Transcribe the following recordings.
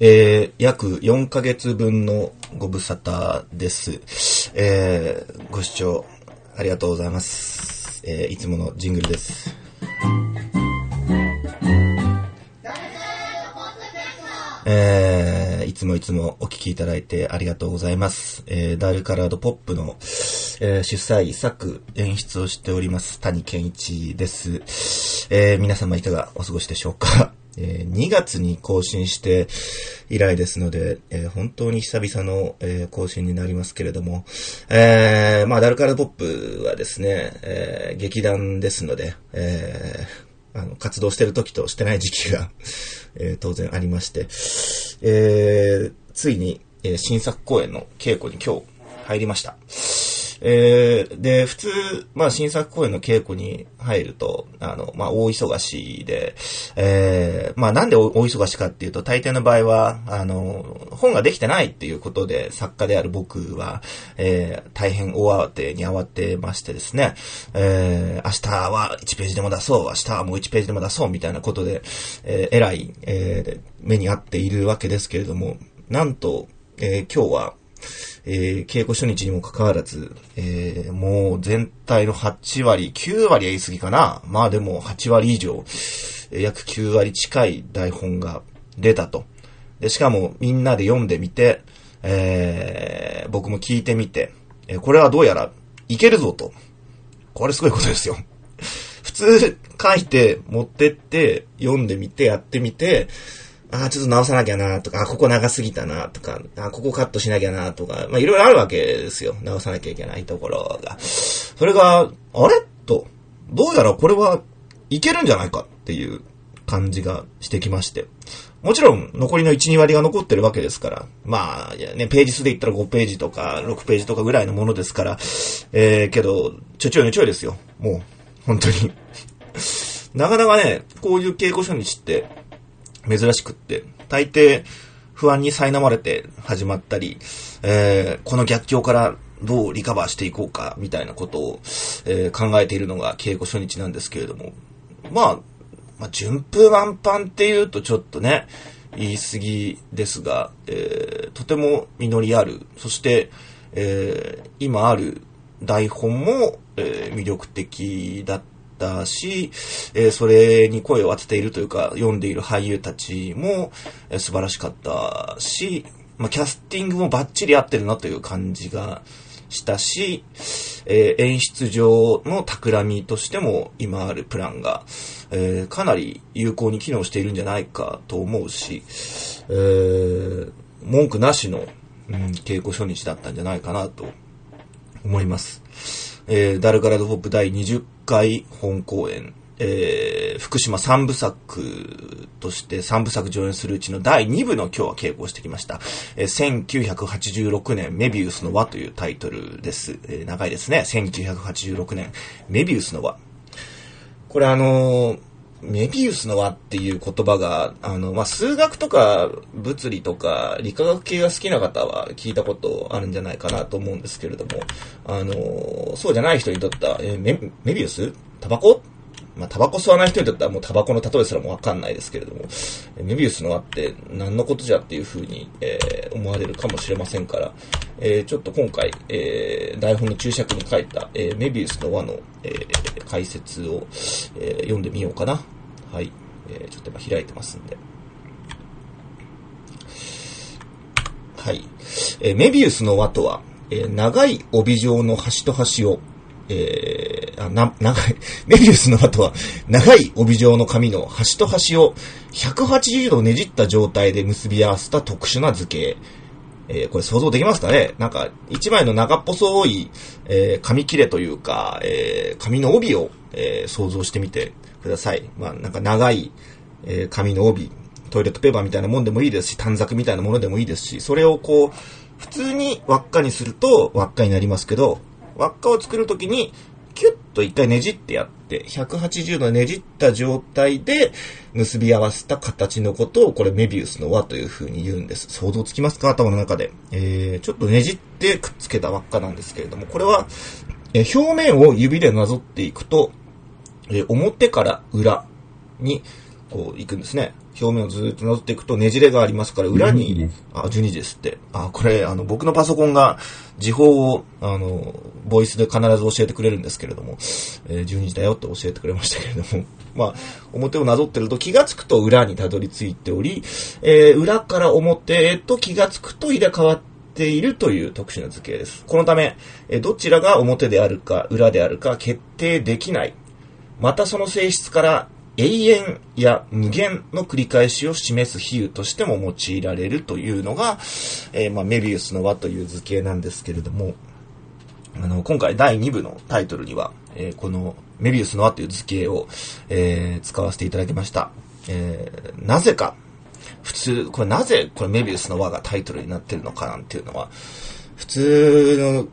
えー、約4ヶ月分のご無沙汰です。えー、ご視聴ありがとうございます。えー、いつものジングルです。えー、いつもいつもお聞きいただいてありがとうございます。えー、 DULL-COLORED POP の、えー主催、作、演出をしております、谷賢一です。えー皆様いかがお過ごしでしょうか？えー2月に更新して以来ですので、えー本当に久々の、えー更新になりますけれども、えーまあ、ダルカラドポップはですね、えー劇団ですので、えーあの、活動してる時としてない時期が、えー当然ありまして、えーついに、えー新作公演の稽古に今日入りました。えーで、普通、まあ、新作公演の稽古に入ると、あの、まあ、大忙しで、えーまあ、なんで大忙しかっていうと、大抵の場合は、あの、本ができてないっていうことで、作家である僕は、えー大変大慌てに慌てましてですね、えー明日は1ページでも出そう、明日はもう1ページでも出そう、みたいなことで、えー、偉い、えー目に遭っているわけですけれども、なんと、えー今日は、えー稽古初日にもかかわらず、えーもう全体の8割、9割は言い過ぎかな。まあでも8割以上、約9割近い台本が出たと。で、しかもみんなで読んでみて、えー僕も聞いてみて、えこれはどうやらいけるぞと。これすごいことですよ。普通書いて持ってって読んでみてやってみて、ああ、ちょっと直さなきゃなとか、あここ長すぎたなとか、あここカットしなきゃなとか、まあいろいろあるわけですよ。直さなきゃいけないところが。それが、あれ？と、どうやらこれはいけるんじゃないかっていう感じがしてきまして。もちろん、残りの1、2割が残ってるわけですから。まあ、ね、ページ数で言ったら5ページとか、6ページとかぐらいのものですから。えー、けど、ちょちょいのちょいですよ。もう、本当に。なかなかね、こういう稽古初日って、珍しくって、大抵、不安に苛まれて始まったり、えーこの逆境からどうリカバーしていこうか、みたいなことを、えー考えているのが稽古初日なんですけれども、まあ、まあ、順風満帆っていうとちょっとね、言い過ぎですが、えーとても実りある、そして、えー今ある台本も、えー魅力的だったし、えーそれに声を当てているというか、読んでいる俳優たちも、えー素晴らしかったし、まあ、キャスティングもバッチリ合ってるなという感じがしたし、えー演出上の企みとしても今あるプランが、えーかなり有効に機能しているんじゃないかと思うし、えー文句なしの、うん、稽古初日だったんじゃないかなと思います。えーダルガラドホップ第20回本公演、えー福島3部作として3部作上演するうちの第2部の今日は稽古をしてきました。えー1986年メビウスの輪というタイトルです。えー長いですね。1986年メビウスの輪。これあのーメビウスの輪っていう言葉が、あの、まあ、数学とか物理とか理化学系が好きな方は聞いたことあるんじゃないかなと思うんですけれども、あのそうじゃない人にとっては、えメビウス？タバコ？まあ、タバコ吸わない人にとってはもうタバコの例えすらもわかんないですけれども、メビウスの輪って何のことじゃっていうふうに、えー思われるかもしれませんから、えーちょっと今回、えー台本の注釈に書いた、えーメビウスの輪の、えー解説を、えー読んでみようかな。はい。えーちょっと今開いてますんで。はい。えーメビウスの輪とは、えー長い帯状の端と端を、えーあ、な、長い、メビウスの輪とは、長い帯状の紙の端と端を180度ねじった状態で結び合わせた特殊な図形。えーこれ想像できますかね？なんか、一枚の長っぽそい、えー紙切れというか、えー紙の帯を、え想像してみてください。まあ、なんか長い、え紙の帯、トイレットペーパーみたいなもんでもいいですし、短冊みたいなものでもいいですし、それをこう、普通に輪っかにすると輪っかになりますけど、輪っかを作るときに、キュッと一回ねじってやって、180度ねじった状態で結び合わせた形のことを、これメビウスの輪という風に言うんです。想像つきますか？頭の中で。えー、ちょっとねじってくっつけた輪っかなんですけれども、これは、えー表面を指でなぞっていくと、えー表から裏に、こう、行くんですね。表面をずっと覗っていくとねじれがありますから、裏に、あ、12時ですって。あ、これ、あの、僕のパソコンが時報を、あの、ボイスで必ず教えてくれるんですけれども、えー、12時だよって教えてくれましたけれども、まあ、表をなぞってると気がつくと裏にたどり着いており、えー、裏から表へと気がつくと入れ替わっているという特殊な図形です。このため、えー、どちらが表であるか裏であるか決定できない。またその性質から永遠や無限の繰り返しを示す比喩としても用いられるというのが、えー、まあ、メビウスの輪という図形なんですけれども、あの、今回第2部のタイトルには、えー、このメビウスの輪という図形を、えー、使わせていただきました。えー、なぜか、普通、これなぜこれメビウスの輪がタイトルになってるのかなんていうのは、普通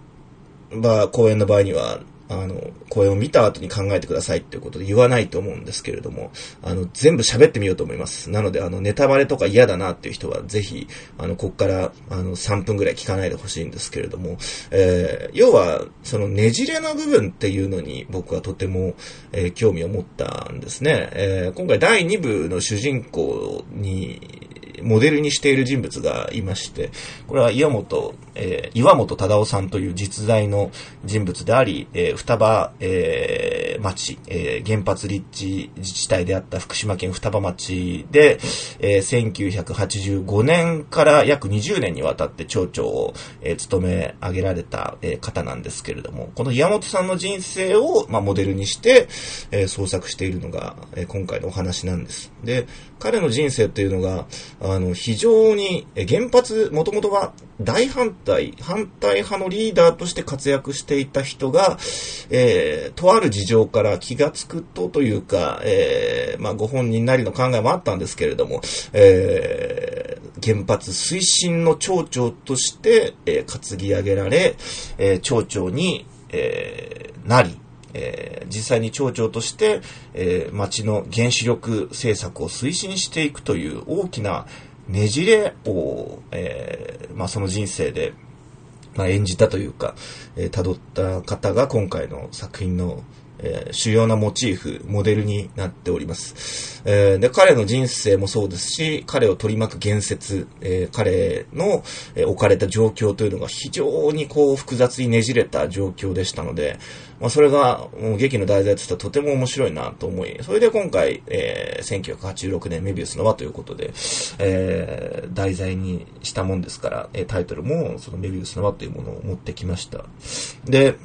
の、まあ、公演の場合には、あの、これを見た後に考えてくださいっていうことで言わないと思うんですけれども、あの、全部喋ってみようと思います。なので、あの、ネタバレとか嫌だなっていう人は、ぜひ、あの、こっから、あの、3分ぐらい聞かないでほしいんですけれども、えー、要は、そのねじれの部分っていうのに僕はとても、えー、興味を持ったんですね。えー、今回第2部の主人公に、モデルにしている人物がいまして、これは岩本、えー、岩本忠夫さんという実在の人物であり、えー、双葉、えー、町、えー、原発立地自治体であった福島県双葉町で、えー、1985年から約20年にわたって町長を、えー、務め上げられた、えー、方なんですけれども、この岩本さんの人生を、まあ、モデルにして、えー、創作しているのが、えー、今回のお話なんです。で、彼の人生っていうのが、あの、非常に、原発、もともとは大反対、反対派のリーダーとして活躍していた人が、えー、とある事情から気がつくとというか、えー、まあ、ご本人なりの考えもあったんですけれども、えー、原発推進の町長として、えー、担ぎ上げられ、えー、町長に、えー、なり、えー、実際に町長として、えー、町の原子力政策を推進していくという大きなねじれを、えー、まあ、その人生で、まあ、演じたというか、えー、辿った方が今回の作品のえー、主要なモチーフ、モデルになっております。えー、で、彼の人生もそうですし、彼を取り巻く言説、えー、彼の、え置かれた状況というのが非常にこう複雑にねじれた状況でしたので、まあ、それがもう劇の題材としてはとても面白いなと思い、それで今回、えー、1986年メビウスの輪ということで、えー、題材にしたもんですから、えタイトルもそのメビウスの輪というものを持ってきました。で、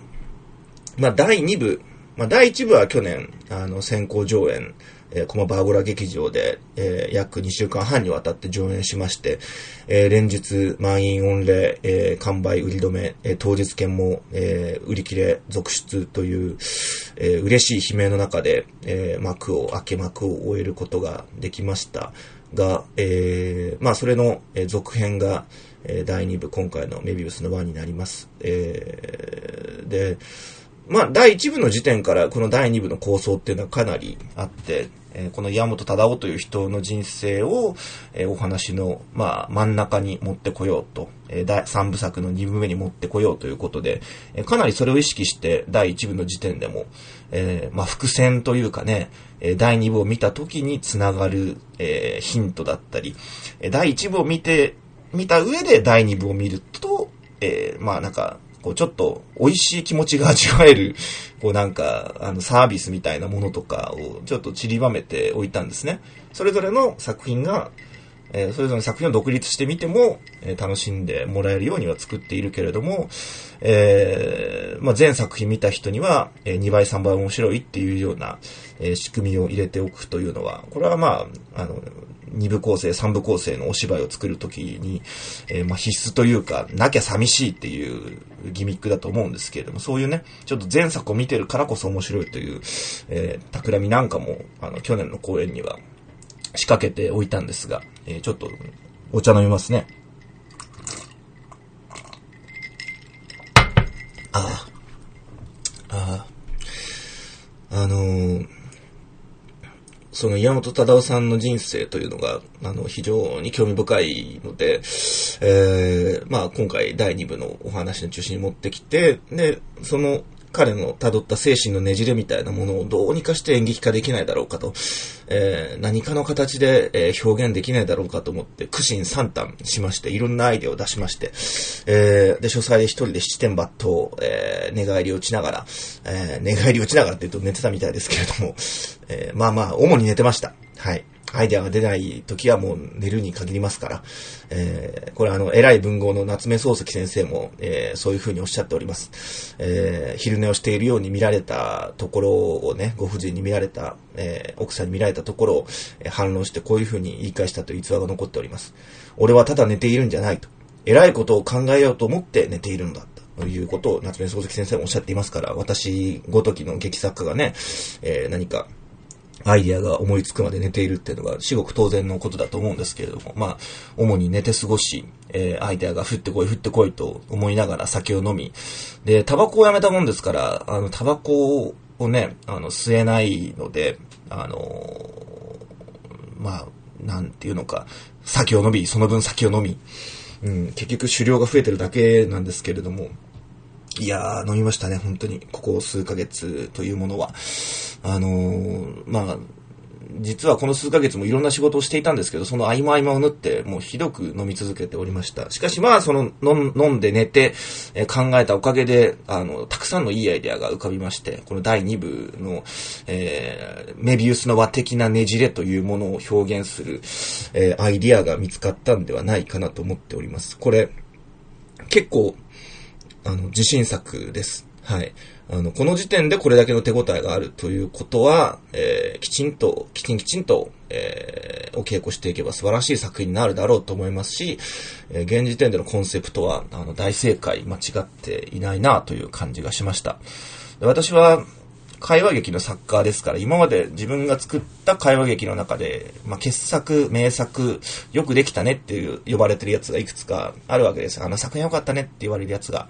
まあ、第2部、まあ、第1部は去年、あの、先行上演、えー、コマバーゴラ劇場で、えー、約2週間半にわたって上演しまして、えー、連日満員御礼、えー、完売売り止め、えー、当日券も、えー、売り切れ続出という、えー、嬉しい悲鳴の中で、えー、幕を開け幕を終えることができましたが、えー、まあそれの、続編が、えー、第2部今回のメビウスの1になります。えー、で、まあ、第1部の時点からこの第2部の構想っていうのはかなりあって、えー、この山本忠夫という人の人生を、えー、お話の、まあ、真ん中に持ってこようと、えー、第3部作の2部目に持ってこようということで、えー、かなりそれを意識して第1部の時点でも、えー、まあ、伏線というかね、えー、第2部を見た時につながる、えー、ヒントだったり、えー、第1部を見て、見た上で第2部を見ると、えー、まあなんか、こうちょっと美味しい気持ちが味わえる、こうなんか、あのサービスみたいなものとかをちょっと散りばめておいたんですね。それぞれの作品が、えー、それぞれの作品を独立してみても、えー、楽しんでもらえるようには作っているけれども、えー、まあ、全作品見た人には、え、2倍3倍面白いっていうような、え、仕組みを入れておくというのは、これはまあ、あの、二部構成、三部構成のお芝居を作るときに、えー、まあ必須というか、なきゃ寂しいっていうギミックだと思うんですけれども、そういうね、ちょっと前作を見てるからこそ面白いという、えー、企みなんかも、あの、去年の公演には仕掛けておいたんですが、えー、ちょっと、お茶飲みますね。ああ。ああ。あのーその岩本忠夫さんの人生というのが、あの、非常に興味深いので、えー、まあ、今回第2部のお話の中心に持ってきて、で、その彼の辿った精神のねじれみたいなものをどうにかして演劇化できないだろうかと、えー、何かの形で、えー、表現できないだろうかと思って、苦心三端しまして、いろんなアイデアを出しまして、えー、で、書斎で一人で七点抜刀、えー、寝返りを打ちながら、えー、寝返りを打ちながらって言うと寝てたみたいですけれども、えー、まあまあ、主に寝てました。はい。アイデアが出ない時はもう寝るに限りますから、えー、これあの、偉い文豪の夏目漱石先生も、えー、そういう風におっしゃっております。えー、昼寝をしているように見られたところをね、ご婦人に見られた、えー、奥さんに見られたところを、え、反論してこういう風に言い返したという逸話が残っております。俺はただ寝ているんじゃないと。偉いことを考えようと思って寝ているんだ。ということを夏目漱石先生もおっしゃっていますから、私ごときの劇作家がね、えー、何かアイディアが思いつくまで寝ているっていうのが至極当然のことだと思うんですけれども、まあ、主に寝て過ごし、えー、アイデアが降ってこい降ってこいと思いながら酒を飲み、で、タバコをやめたもんですから、あの、タバコをね、あの、吸えないので、あのー、まあ、なんていうのか、酒を飲み、その分酒を飲み、うん、結局狩猟が増えてるだけなんですけれども、いやー、飲みましたね、本当に。ここ数ヶ月というものは。あのー、まあ、実はこの数ヶ月もいろんな仕事をしていたんですけど、その合間合間を縫って、もうひどく飲み続けておりました。しかしまあ、その、飲んで寝て、え、考えたおかげで、あの、たくさんのいいアイデアが浮かびまして、この第2部の、えー、メビウスの和的なねじれというものを表現する、えー、アイディアが見つかったんではないかなと思っております。これ、結構、あの、自信作です。はい。あの、この時点でこれだけの手応えがあるということは、えー、きちんと、きちんきちんと、えー、お稽古していけば素晴らしい作品になるだろうと思いますし、えー、現時点でのコンセプトは、あの、大正解、間違っていないなという感じがしました。で私は、会話劇の作家ですから、今まで自分が作った会話劇の中で、まあ、傑作、名作、よくできたねっていう呼ばれてるやつがいくつかあるわけです。あの作品良かったねって言われるやつが。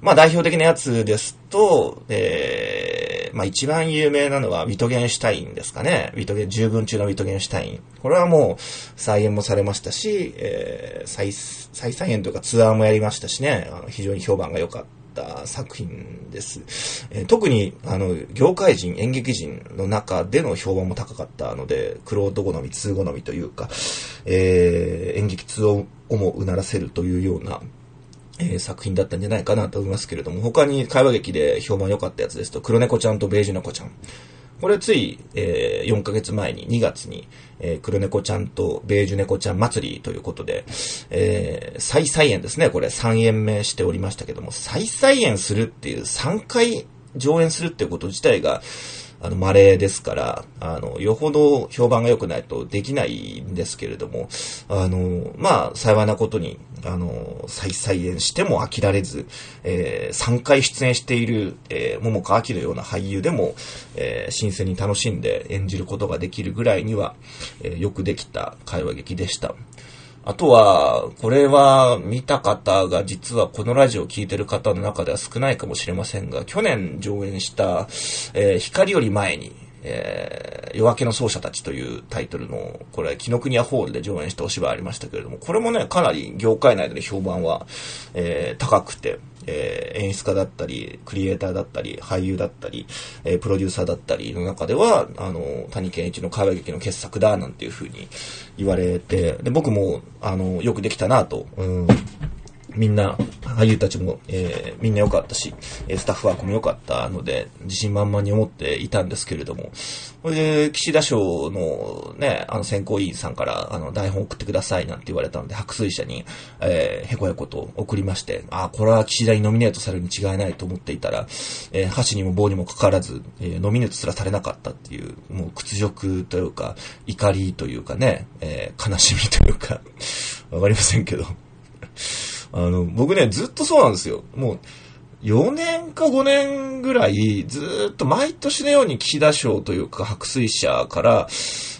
まあ、代表的なやつですと、えー、まあ、一番有名なのは、ウィトゲンシュタインですかね。ウィトゲン、十分中のウィトゲンシュタイン。これはもう、再演もされましたし、えー、再、再再演というかツアーもやりましたしね、あの非常に評判が良かった。った作品です。えー、特に、あの、業界人、演劇人の中での評判も高かったので、クロート好み、通好みというか、えー、演劇通をもうならせるというような、えー、作品だったんじゃないかなと思いますけれども、他に会話劇で評判良かったやつですと、黒猫ちゃんとベージュ猫ちゃん。これつい、えー、4ヶ月前に2月に、えー、黒猫ちゃんとベージュ猫ちゃん祭りということで、えー、再再演ですね。これ3演目しておりましたけども、再再演するっていう3回上演するっていうこと自体が、あの、稀ですから、あの、よほど評判が良くないとできないんですけれども、あの、まあ、幸いなことに、あの、再再演しても飽きられず、えー、3回出演している、えー、桃川明のような俳優でも、えー、新鮮に楽しんで演じることができるぐらいには、えー、よくできた会話劇でした。あとは、これは見た方が実はこのラジオを聴いてる方の中では少ないかもしれませんが、去年上演した、えー、光より前に、えー、夜明けの奏者たちというタイトルの、これ、紀ノ国屋ホールで上演したお芝居ありましたけれども、これもね、かなり業界内での評判は、えー、高くて、えー、演出家だったり、クリエイターだったり、俳優だったり、えー、プロデューサーだったりの中では、あの、谷健一の会話劇の傑作だ、なんていうふうに言われて、で、僕も、あの、よくできたなと、うん、みんな、俳優たちも、えー、みんな良かったし、えスタッフワークも良かったので、自信満々に思っていたんですけれども、これで、岸田賞のね、あの選考委員さんから、あの、台本送ってくださいなんて言われたので、白水社に、えー、へこへこと送りまして、あ、これは岸田にノミネートされるに違いないと思っていたら、えー、箸にも棒にもかかわらず、えー、ノミネートすらされなかったっていう、もう屈辱というか、怒りというかね、えー、悲しみというか、わかりませんけど、あの、僕ね、ずっとそうなんですよ。もう、4年か5年ぐらい、ずっと毎年のように岸田賞というか白水社から、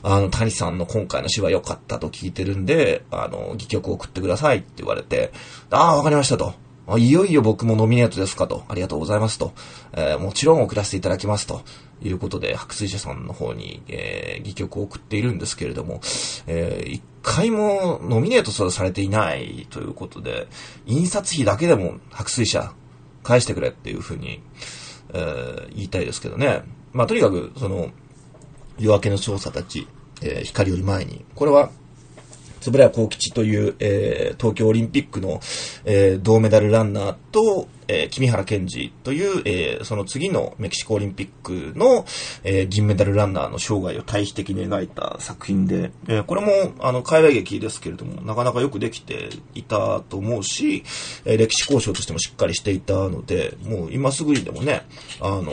あの、谷さんの今回の芝居良かったと聞いてるんで、あの、戯曲を送ってくださいって言われて、ああ、わかりましたと。いよいよ僕もノミネートですかと。ありがとうございますと。えー、もちろん送らせていただきますと。いうことで、白水社さんの方に、えー、戯曲を送っているんですけれども、えー、一回もノミネートされていないということで、印刷費だけでも白水社返してくれっていうふうに、えー、言いたいですけどね。まあ、とにかく、その、夜明けの調査たち、えー、光より前に、これは、円谷幸吉という、えー、東京オリンピックの、えー、銅メダルランナーと、えー、君原健二という、えー、その次のメキシコオリンピックの、えー、銀メダルランナーの生涯を対比的に描いた作品で、えー、これも、あの、海外劇ですけれども、なかなかよくできていたと思うし、えー、歴史交渉としてもしっかりしていたので、もう今すぐにでもね、あの、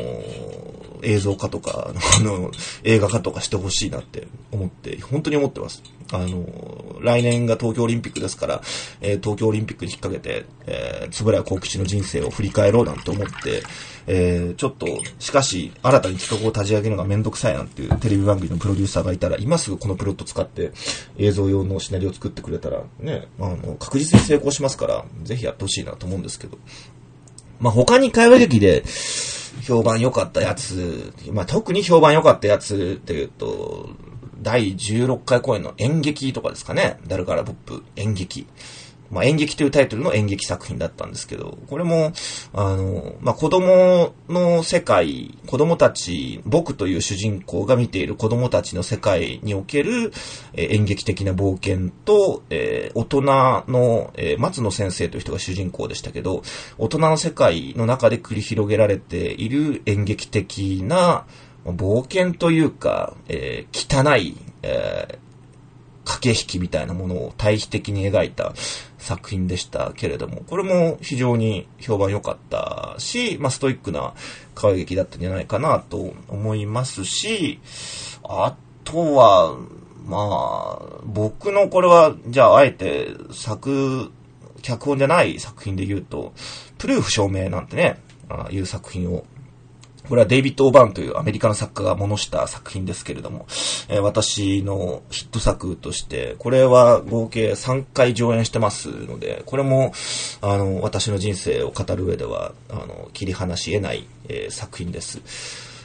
映像化とか、あの、映画化とかしてほしいなって思って、本当に思ってます。あの、来年が東京オリンピックですから、えー、東京オリンピックに引っ掛けて、えー、つぶらや幸吉の人生を振り返ろうなんて思って、えー、ちょっと、しかし、新たに企画を立ち上げるのがめんどくさいなんていうテレビ番組のプロデューサーがいたら、今すぐこのプロット使って映像用のシナリオを作ってくれたら、ね、あの、確実に成功しますから、ぜひやってほしいなと思うんですけど。まあ、他に会話劇で、評判良かったやつ、まあ、特に評判良かったやつっていうと、第16回公演の演劇とかですかね。ダルカラポップ演劇。まあ、演劇というタイトルの演劇作品だったんですけど、これも、あの、まあ、子供の世界、子供たち、僕という主人公が見ている子供たちの世界における、えー、演劇的な冒険と、えー、大人の、えー、松野先生という人が主人公でしたけど、大人の世界の中で繰り広げられている演劇的な、冒険というか、えー、汚い、えー、駆け引きみたいなものを対比的に描いた作品でしたけれども、これも非常に評判良かったし、まあ、ストイックな歌劇だったんじゃないかなと思いますし、あとは、まあ、僕のこれは、じゃああえて作、脚本じゃない作品で言うと、プルーフ証明なんてね、ああいう作品をこれはデイビッド・オーバーンというアメリカの作家が物した作品ですけれども、え、私のヒット作として、これは合計3回上演してますので、これも、あの、私の人生を語る上では、あの、切り離し得ない、えー、作品です。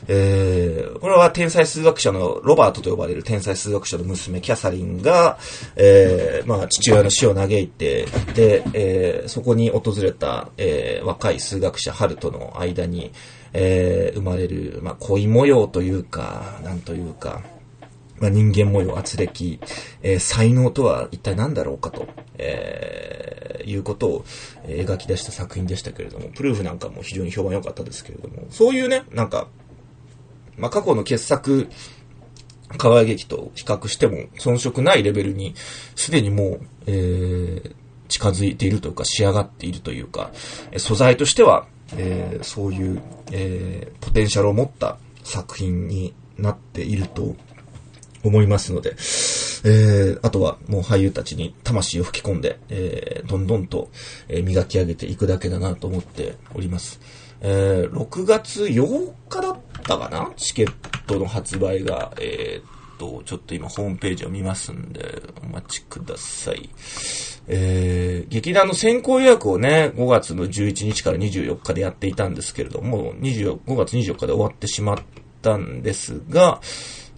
えー、これは天才数学者のロバートと呼ばれる天才数学者の娘キャサリンが、えー、まあ、父親の死を嘆いて、で、えー、そこに訪れた、えー、若い数学者ハルとの間に、えー、生まれる、まあ、恋模様というか、なんというか、まあ、人間模様、圧力、えー、才能とは一体何だろうかと、えー、いうことを描き出した作品でしたけれども、プルーフなんかも非常に評判良かったですけれども、そういうね、なんか、まあ、過去の傑作、河合劇と比較しても遜色ないレベルに、すでにもう、えー、近づいているというか、仕上がっているというか、素材としては、えー、そういう、えー、ポテンシャルを持った作品になっていると思いますので、えー、あとはもう俳優たちに魂を吹き込んで、えー、どんどんと、え、磨き上げていくだけだなと思っております。えー、6月8日だったかな？チケットの発売が、えー、っと、ちょっと今ホームページを見ますんで、お待ちください。えー、劇団の先行予約をね、5月の11日から24日でやっていたんですけれども、5月24日で終わってしまったんですが、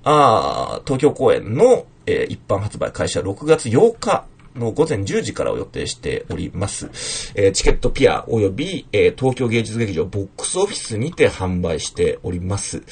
あ東京公演の、えー、一般発売開始は6月8日の午前10時からを予定しております。えー、チケットピア及び、えー、東京芸術劇場ボックスオフィスにて販売しております。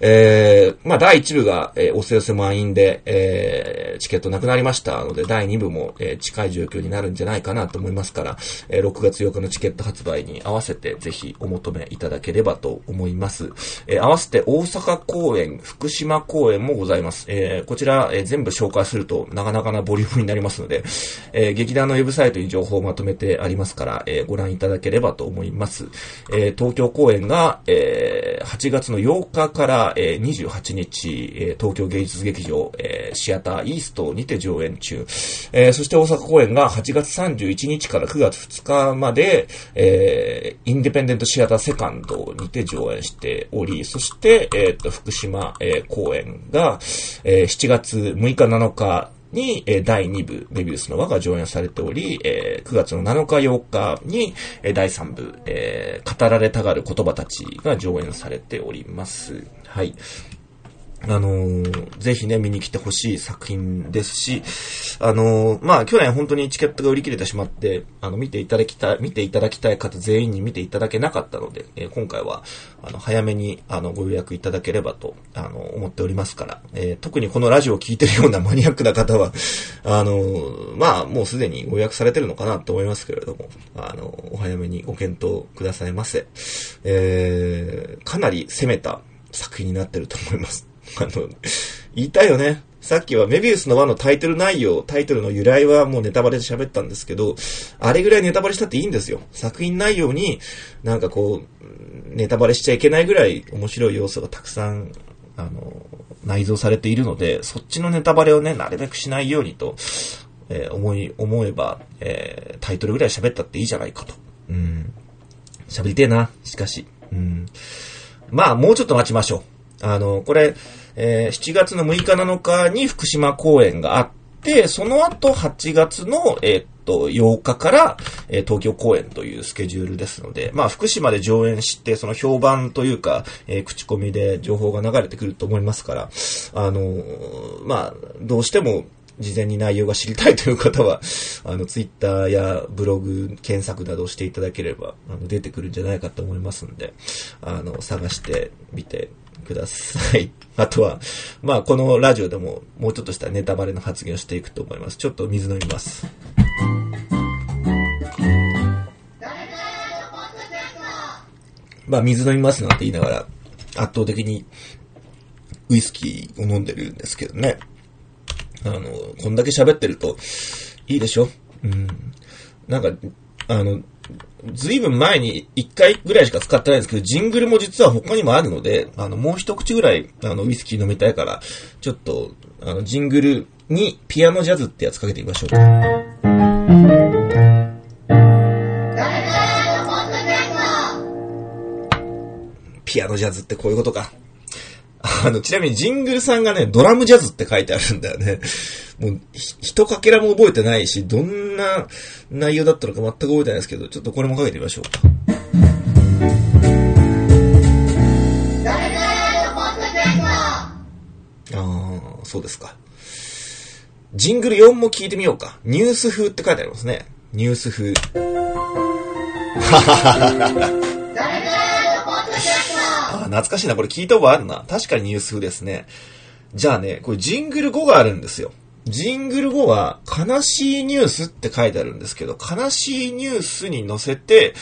えー、まあ、第1部が、え、おせ寄せ満員で、え、チケットなくなりましたので、第2部も、え、近い状況になるんじゃないかなと思いますから、え、6月8日のチケット発売に合わせてぜひお求めいただければと思います。え、合わせて大阪公演、福島公演もございます。え、こちら、え、全部紹介するとなかなかなボリュームになりますので、えー、劇団のウェブサイトに情報をまとめてありますから、えー、ご覧いただければと思います。えー、東京公演が、えー、8月の8日から、えー、28日、えー、東京芸術劇場、えー、シアターイーストにて上演中。えー、そして大阪公演が8月31日から9月2日まで、えー、インディペンデントシアターセカンドにて上演しており、そして、えっ、と、福島、えー、公演が、えー、7月6日7日、に、え、第2部、メビウスの輪が上演されており、え、9月の7日8日に、え、第3部、え、語られたがる言葉たちが上演されております。はい。あのー、ぜひね、見に来てほしい作品ですし、あのー、まあ、去年本当にチケットが売り切れてしまって、あの、見ていただきたい、見ていただきたい方全員に見ていただけなかったので、えー、今回は、あの、早めに、あの、ご予約いただければと、あの、思っておりますから、え、特にこのラジオを聴いてるようなマニアックな方は、あの、まあ、もうすでにご予約されてるのかなと思いますけれども、あの、お早めにご検討くださいませ。えー、かなり攻めた作品になってると思います。あの、言いたいよね。さっきはメビウスの輪のタイトル内容、タイトルの由来はもうネタバレで喋ったんですけど、あれぐらいネタバレしたっていいんですよ。作品内容になんかこう、ネタバレしちゃいけないぐらい面白い要素がたくさん、あの、内蔵されているので、そっちのネタバレをね、なるべくしないようにと、えー、思い、思えば、えー、タイトルぐらい喋ったっていいじゃないかと。うん。喋りてえな、しかし。うん。まあ、もうちょっと待ちましょう。あの、これ、えー、7月の6日7日に福島公演があって、その後8月の、えー、っと、8日から、えー、東京公演というスケジュールですので、まあ、福島で上演して、その評判というか、え、口コミで情報が流れてくると思いますから、あの、まあ、どうしても、事前に内容が知りたいという方は、あの、ツイッターやブログ検索などしていただければ、あの、出てくるんじゃないかと思いますんで、あの、探してみてください。あとは、まあ、このラジオでももうちょっとしたネタバレの発言をしていくと思います。ちょっと水飲みます。まあ、水飲みますなんて言いながら、圧倒的にウイスキーを飲んでるんですけどね。あの、こんだけ喋ってると、いいでしょうん。なんか、あの、ずいぶん前に1回ぐらいしか使ってないんですけど、ジングルも実は他にもあるので、あの、もう一口ぐらい、あの、ウイスキー飲みたいから、ちょっと、あの、ジングルにピアノジャズってやつかけてみましょう。ピアノジャズってこういうことか。あの、ちなみにジングルさんがね、ドラムジャズって書いてあるんだよね。もう、ひ、とかけらも覚えてないし、どんな内容だったのか全く覚えてないですけど、ちょっとこれもかけてみましょうか。ああ、そうですか。ジングル4も聞いてみようか。ニュース風って書いてありますね。ニュース風。はははは。懐かしいな。これ聞いた覚えあるな。確かにニュース風ですね。じゃあね、これジングル5があるんですよ。ジングル5は、悲しいニュースって書いてあるんですけど、悲しいニュースに乗せて、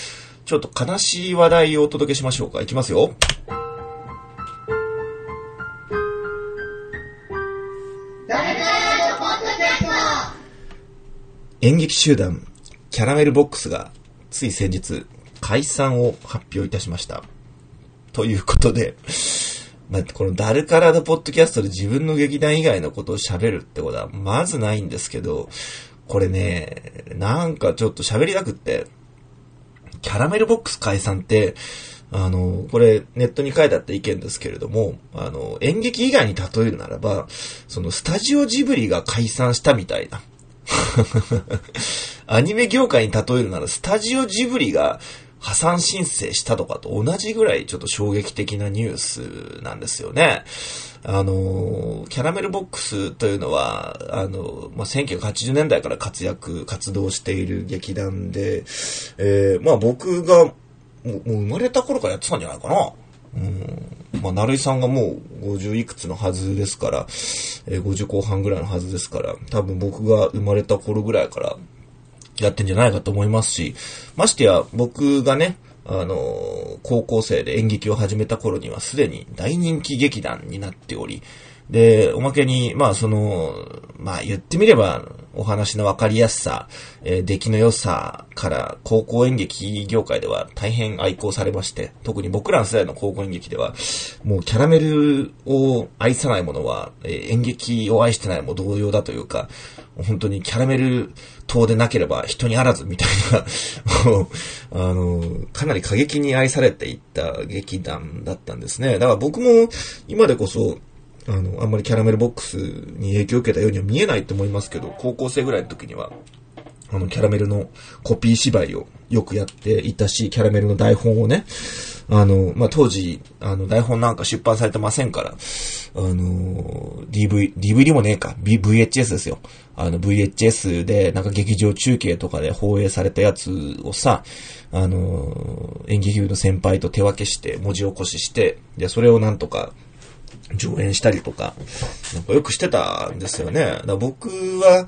ちょっと悲しい話題をお届けしましょうか。いきますよ。演劇集団、キャラメルボックスが、つい先日、解散を発表いたしました。ということで、まあ、このダルカラドポッドキャストで自分の劇団以外のことを喋るってことはまずないんですけど、これね、なんかちょっと喋りたくって、キャラメルボックス解散って、あの、これネットに書いてあった意見ですけれども、あの、演劇以外に例えるならば、そのスタジオジブリが解散したみたいな。アニメ業界に例えるなら、スタジオジブリが破産申請したとかと同じぐらいちょっと衝撃的なニュースなんですよね。あの、キャラメルボックスというのは、あの、まあ、1980年代から活躍、活動している劇団で、えー、まあ僕がもう生まれた頃からやってたんじゃないかな。うん。まあ、成井さんがもう50いくつのはずですから、えー、50後半ぐらいのはずですから、多分僕が生まれた頃ぐらいからやってんじゃないかと思いますし、ましてや僕がね、あの、高校生で演劇を始めた頃にはすでに大人気劇団になっており、で、おまけに、まあその、まあ言ってみれば、お話のわかりやすさ、えー、出来の良さから高校演劇業界では大変愛好されまして、特に僕らの世代の高校演劇では、もうキャラメルを愛さない者は、えー、演劇を愛してないも同様だというか、本当にキャラメル党でなければ人にあらずみたいなあの、かなり過激に愛されていった劇団だったんですね。だから僕も今でこそ、あの、あんまりキャラメルボックスに影響を受けたようには見えないと思いますけど、高校生ぐらいの時には、あの、キャラメルのコピー芝居をよくやっていたし、キャラメルの台本をね、あの、まあ、当時、あの、台本なんか出版されてませんから、あの、DV、DVD もねえか、VHS ですよ。あの、VHS で、なんか劇場中継とかで放映されたやつをさ、あの、演劇部の先輩と手分けして、文字起こしして、で、それをなんとか、上演したりとか、なんかよくしてたんですよね。だ僕は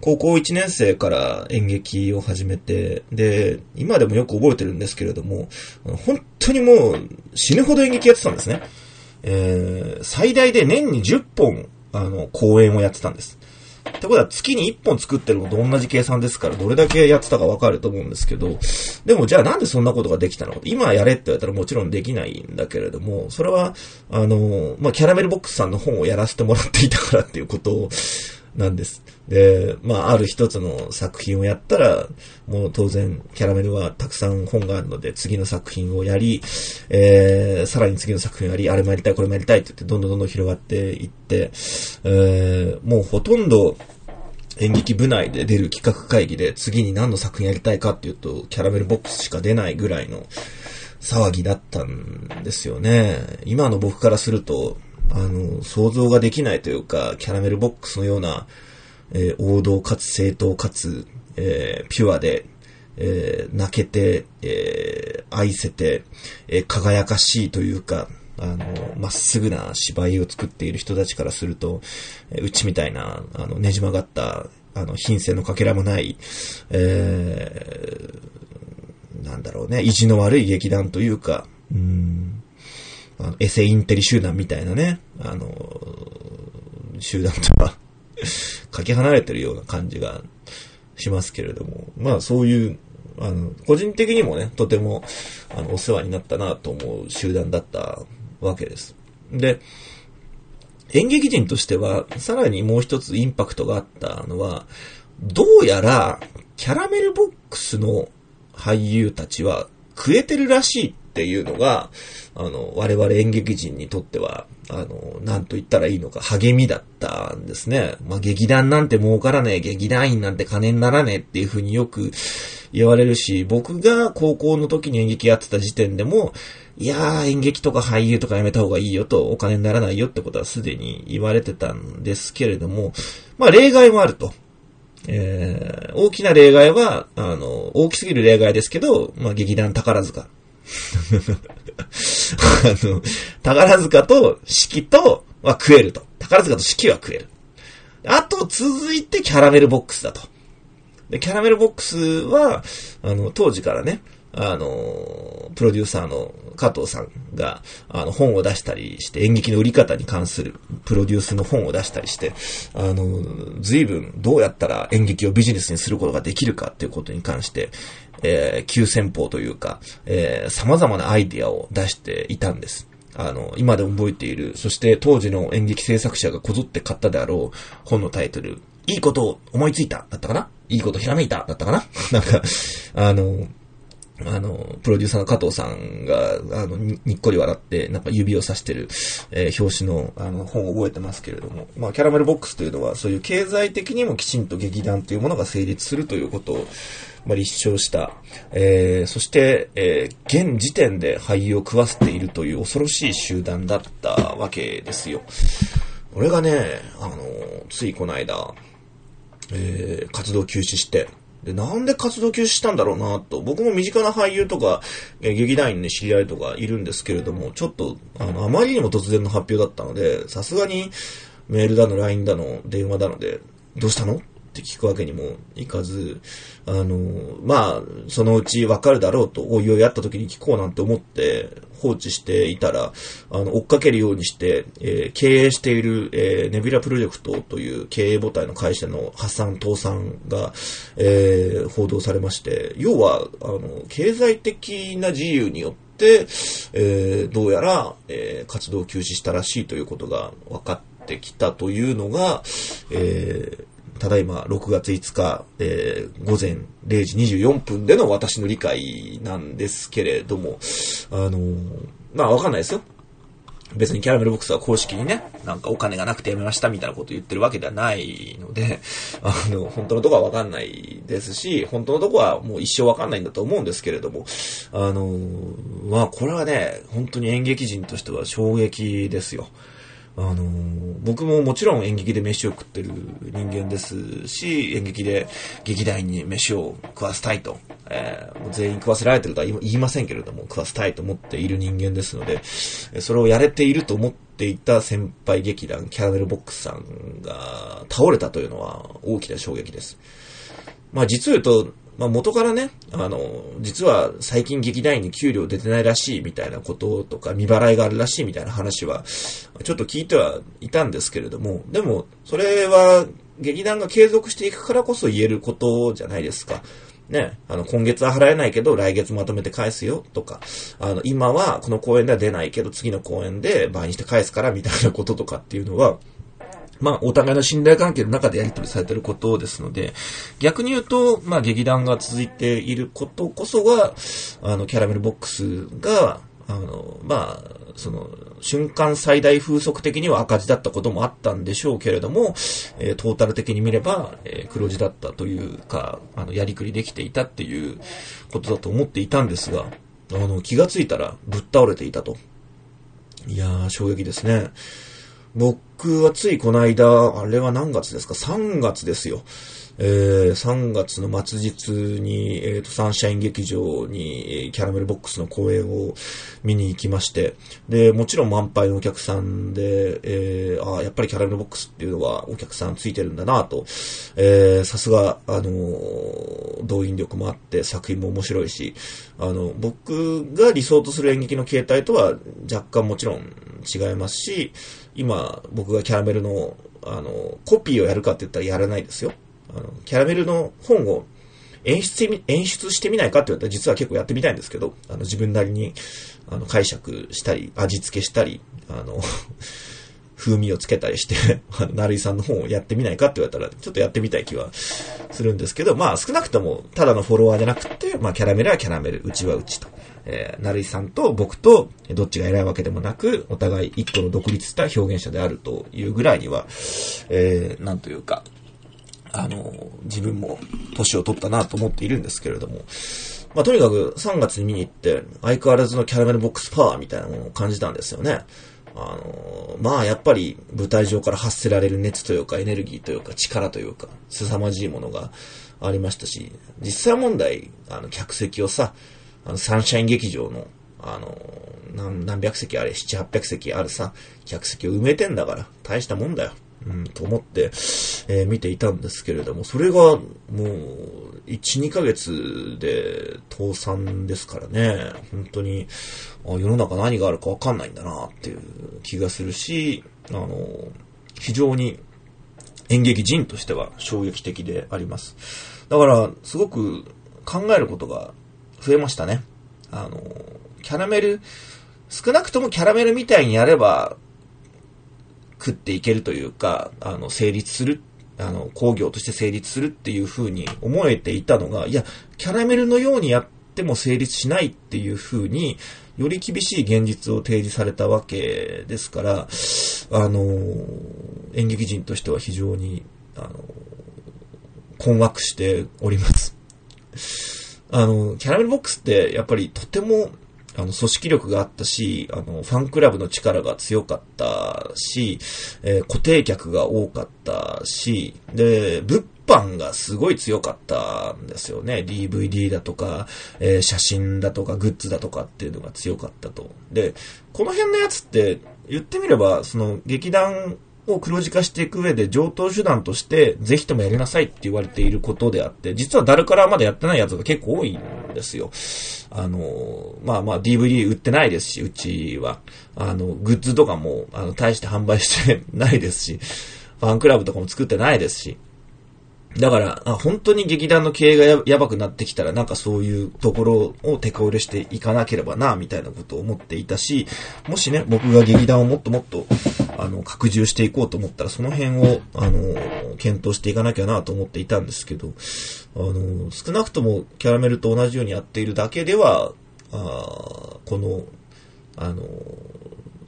高校1年生から演劇を始めて、で、今でもよく覚えてるんですけれども、本当にもう死ぬほど演劇やってたんですね。えー、最大で年に10本、あの、公演をやってたんです。ってことは月に1本作ってるのと同じ計算ですから、どれだけやってたかわかると思うんですけど、でもじゃあなんでそんなことができたのか今やれって言われたらもちろんできないんだけれども、それは、あの、まあ、キャラメルボックスさんの本をやらせてもらっていたからっていうことなんです。で、まあ、ある一つの作品をやったら、もう当然、キャラメルはたくさん本があるので、次の作品をやり、えー、さらに次の作品をやり、あれもやりたい、これもやりたいって言って、どんどんどんどん広がっていって、えー、もうほとんど、演劇部内で出る企画会議で次に何の作品やりたいかっていうと、キャラメルボックスしか出ないぐらいの騒ぎだったんですよね。今の僕からすると、あの、想像ができないというか、キャラメルボックスのような、えー、王道かつ正当かつ、えー、ピュアで、えー、泣けて、えー、愛せて、えー、輝かしいというか、あの、まっすぐな芝居を作っている人たちからすると、うちみたいな、あの、ねじ曲がった、あの、品性のかけらもない、えー、なんだろうね、意地の悪い劇団というか、うん、エセインテリ集団みたいなね、あの、集団とは かけ離れてるような感じがしますけれども、まあそういう、あの、個人的にもね、とても、あの、お世話になったなと思う集団だったわけです。で、演劇人としては、さらにもう一つインパクトがあったのは、どうやら、キャラメルボックスの俳優たちは食えてるらしいっていうのが、あの、我々演劇人にとっては、あの、なんと言ったらいいのか、励みだったんですね。まあ、劇団なんて儲からねえ、劇団員なんて金にならねえっていうふうによく言われるし、僕が高校の時に演劇やってた時点でも、いやー、演劇とか俳優とかやめた方がいいよと、お金にならないよってことはすでに言われてたんですけれども、まあ、例外もあると。えー、大きな例外は、あの、大きすぎる例外ですけど、まあ、劇団宝塚。あの、宝塚と四季とは食えると。宝塚と四季は食える。あと、続いてキャラメルボックスだと。で、キャラメルボックスは、あの、当時からね、あの、プロデューサーの加藤さんが、あの、本を出したりして、演劇の売り方に関するプロデュースの本を出したりして、あの、随分どうやったら演劇をビジネスにすることができるかっていうことに関して、えー、急先鋒というか、えー、様々なアイディアを出していたんです。あの、今で覚えている、そして当時の演劇制作者がこぞって買ったであろう本のタイトル、いいことを思いついただったかな？いいことひらめいただったかな？なんか、あの、あの、プロデューサーの加藤さんが、あの、にっこり笑って、なんか指をさしてる、えー、表紙の、あの、本を覚えてますけれども、まあ、キャラメルボックスというのは、そういう経済的にもきちんと劇団というものが成立するということを、まあ、立証した、えー、そして、えー、現時点で俳優を食わせているという恐ろしい集団だったわけですよ。俺がね、あの、ついこの間、えー、活動休止して、で、なんで活動休止したんだろうなと。僕も身近な俳優とか、え劇団員の知り合いとかいるんですけれども、ちょっと、あの、あまりにも突然の発表だったので、さすがにメールだの、LINE だの、電話だので、どうしたの？って聞くわけにもいかず、あの、まあ、そのうちわかるだろうと、おいおい会った時に聞こうなんて思って放置していたら、あの、追っかけるようにして、えー、経営している、えー、ネビュラプロジェクトという経営母体の会社の破産倒産が、えー、報道されまして、要は、あの、経済的な自由によって、えー、どうやら、えー、活動を休止したらしいということが分かってきたというのが、えー、ただいま6月5日、えー、午前0時24分での私の理解なんですけれども、あのー、まあわかんないですよ。別にキャラメルボックスは公式にね、なんかお金がなくてやめましたみたいなこと言ってるわけではないので、あの、本当のとこはわかんないですし、本当のとこはもう一生わかんないんだと思うんですけれども、あの、まあこれはね、本当に演劇人としては衝撃ですよ。あの僕ももちろん演劇で飯を食ってる人間ですし、演劇で劇団に飯を食わせたいと、えー、全員食わせられてるとは言いませんけれども、食わせたいと思っている人間ですので、それをやれていると思っていた先輩劇団、キャラメルボックスさんが倒れたというのは大きな衝撃です。まあ実を言うと、まあ元からね、あの、実は最近劇団員に給料出てないらしいみたいなこととか、未払いがあるらしいみたいな話は、ちょっと聞いてはいたんですけれども、でも、それは劇団が継続していくからこそ言えることじゃないですか。ね、あの、今月は払えないけど、来月まとめて返すよ、とか、あの、今はこの公演では出ないけど、次の公演で倍にして返すから、みたいなこととかっていうのは、まあ、お互いの信頼関係の中でやり取りされていることですので、逆に言うと、まあ、劇団が続いていることこそが、あの、キャラメルボックスが、あの、まあ、その、瞬間最大風速的には赤字だったこともあったんでしょうけれども、えー、トータル的に見れば、えー、黒字だったというか、あの、やりくりできていたっていうことだと思っていたんですが、あの、気がついたらぶっ倒れていたと。いやー、衝撃ですね。僕はついこの間、あれは何月ですか ?3 月ですよ。えー、3月の末日に、えっ、ー、と、サンシャイン劇場に、キャラメルボックスの公演を見に行きまして、で、もちろん満杯のお客さんで、えー、あやっぱりキャラメルボックスっていうのはお客さんついてるんだなと、えー、さすが、あの動員力もあって作品も面白いし、あの、僕が理想とする演劇の形態とは若干もちろん違いますし、今、僕がキャラメルの、あの、コピーをやるかって言ったらやらないですよ。あの、キャラメルの本を演出してみ、演出してみないかって言ったら実は結構やってみたいんですけど、あの、自分なりに、あの、解釈したり、味付けしたり、あの、風味をつけたりして、あの、成井さんの本をやってみないかって言われたら、ちょっとやってみたい気はするんですけど、まあ少なくとも、ただのフォロワーじゃなくて、まあキャラメルはキャラメル、うちはうちと。えー、成井さんと僕と、どっちが偉いわけでもなく、お互い一個の独立した表現者であるというぐらいには、えー、なんというか、あの、自分も年を取ったなと思っているんですけれども、まあ、とにかく3月に見に行って、相変わらずのキャラメルボックスパワーみたいなものを感じたんですよね。あの、まあやっぱり舞台上から発せられる熱というかエネルギーというか力というか凄まじいものがありましたし、実際問題、あの客席をさ、あのサンシャイン劇場の、あの、何百席あれ、七八百席あるさ、客席を埋めてんだから、大したもんだよ。うん、と思って、えー、見ていたんですけれども、それがもう、1、2ヶ月で倒産ですからね、本当に、世の中何があるかわかんないんだなっていう気がするし、あの、非常に演劇人としては衝撃的であります。だから、すごく考えることが増えましたね。あの、キャラメル、少なくともキャラメルみたいにやれば、食っていけるというか、あの、成立する、あの、工業として成立するっていう風に思えていたのが、いや、キャラメルのようにやっても成立しないっていう風に、より厳しい現実を提示されたわけですから、あの、演劇人としては非常に、あの、困惑しております。あの、キャラメルボックスってやっぱりとてもあの、組織力があったし、あの、ファンクラブの力が強かったし、えー、固定客が多かったし、で、物販がすごい強かったんですよね。DVD だとか、えー、写真だとか、グッズだとかっていうのが強かったと。で、この辺のやつって、言ってみれば、その、劇団を黒字化していく上で上等手段としてぜひともやりなさいって言われていることであって、実は誰からまだやってないやつが結構多いんですよ。あの、まあまあ DVD 売ってないですし、うちは。あの、グッズとかも、あの、大して販売してないですし、ファンクラブとかも作ってないですし、だから、本当に劇団の経営がややばくなってきたら、なんかそういうところを手こ入れしていかなければな、みたいなことを思っていたし、もしね、僕が劇団をもっともっと、あの、拡充していこうと思ったら、その辺を、あの、検討していかなきゃなと思っていたんですけど、あの、少なくともキャラメルと同じようにやっているだけでは、あこの、あの、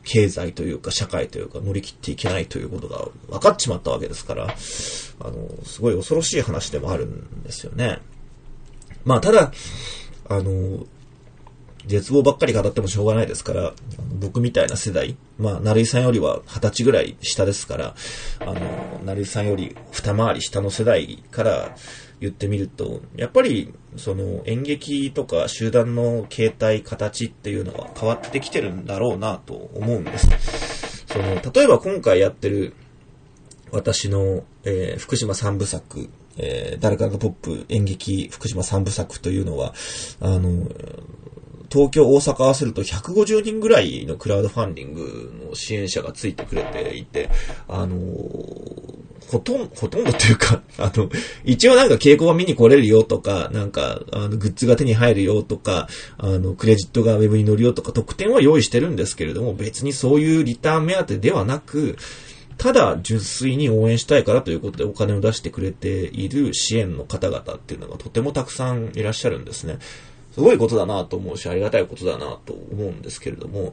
経済というか社会というか乗り切っていけないということが分かっちまったわけですから、あの、すごい恐ろしい話でもあるんですよね。まあ、ただ、あの、絶望ばっかり語ってもしょうがないですから、僕みたいな世代、まあ、成井さんよりは二十歳ぐらい下ですから、あの、成井さんより二回り下の世代から言ってみると、やっぱり、その演劇とか集団の形態、形っていうのは変わってきてるんだろうなと思うんです。その、例えば今回やってる私の、えー、福島三部作、えー、誰かがポップ演劇福島三部作というのは、あの、東京、大阪合わせると150人ぐらいのクラウドファンディングの支援者がついてくれていて、あのほとんど、ほとんどっていうか、あの、一応なんか稽古場見に来れるよとか、なんか、あの、グッズが手に入るよとか、あの、クレジットがウェブに乗るよとか、特典は用意してるんですけれども、別にそういうリターン目当てではなく、ただ純粋に応援したいからということでお金を出してくれている支援の方々っていうのがとてもたくさんいらっしゃるんですね。すごいことだなと思うし、ありがたいことだなと思うんですけれども、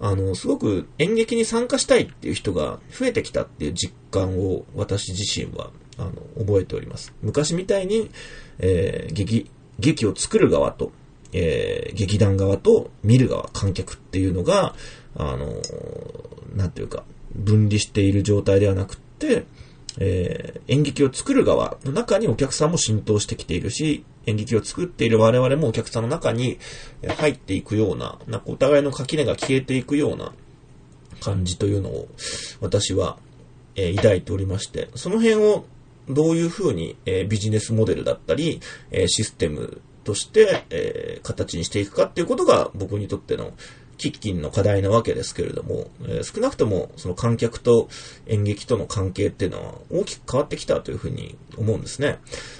あの、すごく演劇に参加したいっていう人が増えてきたっていう実感を私自身は、あの、覚えております。昔みたいに、えー、劇、劇を作る側と、えー、劇団側と見る側、観客っていうのが、あの、なんていうか、分離している状態ではなくって、えー、演劇を作る側の中にお客さんも浸透してきているし、演劇を作っている我々もお客さんの中に入っていくような、なんかお互いの垣根が消えていくような感じというのを私は、えー、抱いておりまして、その辺をどういうふうに、えー、ビジネスモデルだったり、え、システムとして、え形にしていくかっていうことが僕にとっての喫緊の課題なわけですけれども、えー、少なくともその観客と演劇との関係っていうのは大きく変わってきたというふうに思うんですね。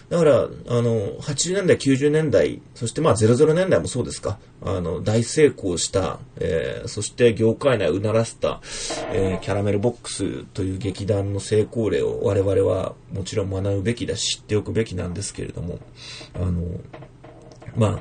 だから、あの、80年代、90年代、そしてまあ00年代もそうですか、あの、大成功した、えー、そして業界内をうならせた、えー、キャラメルボックスという劇団の成功例を我々はもちろん学ぶべきだし、知っておくべきなんですけれども、あの、まあ、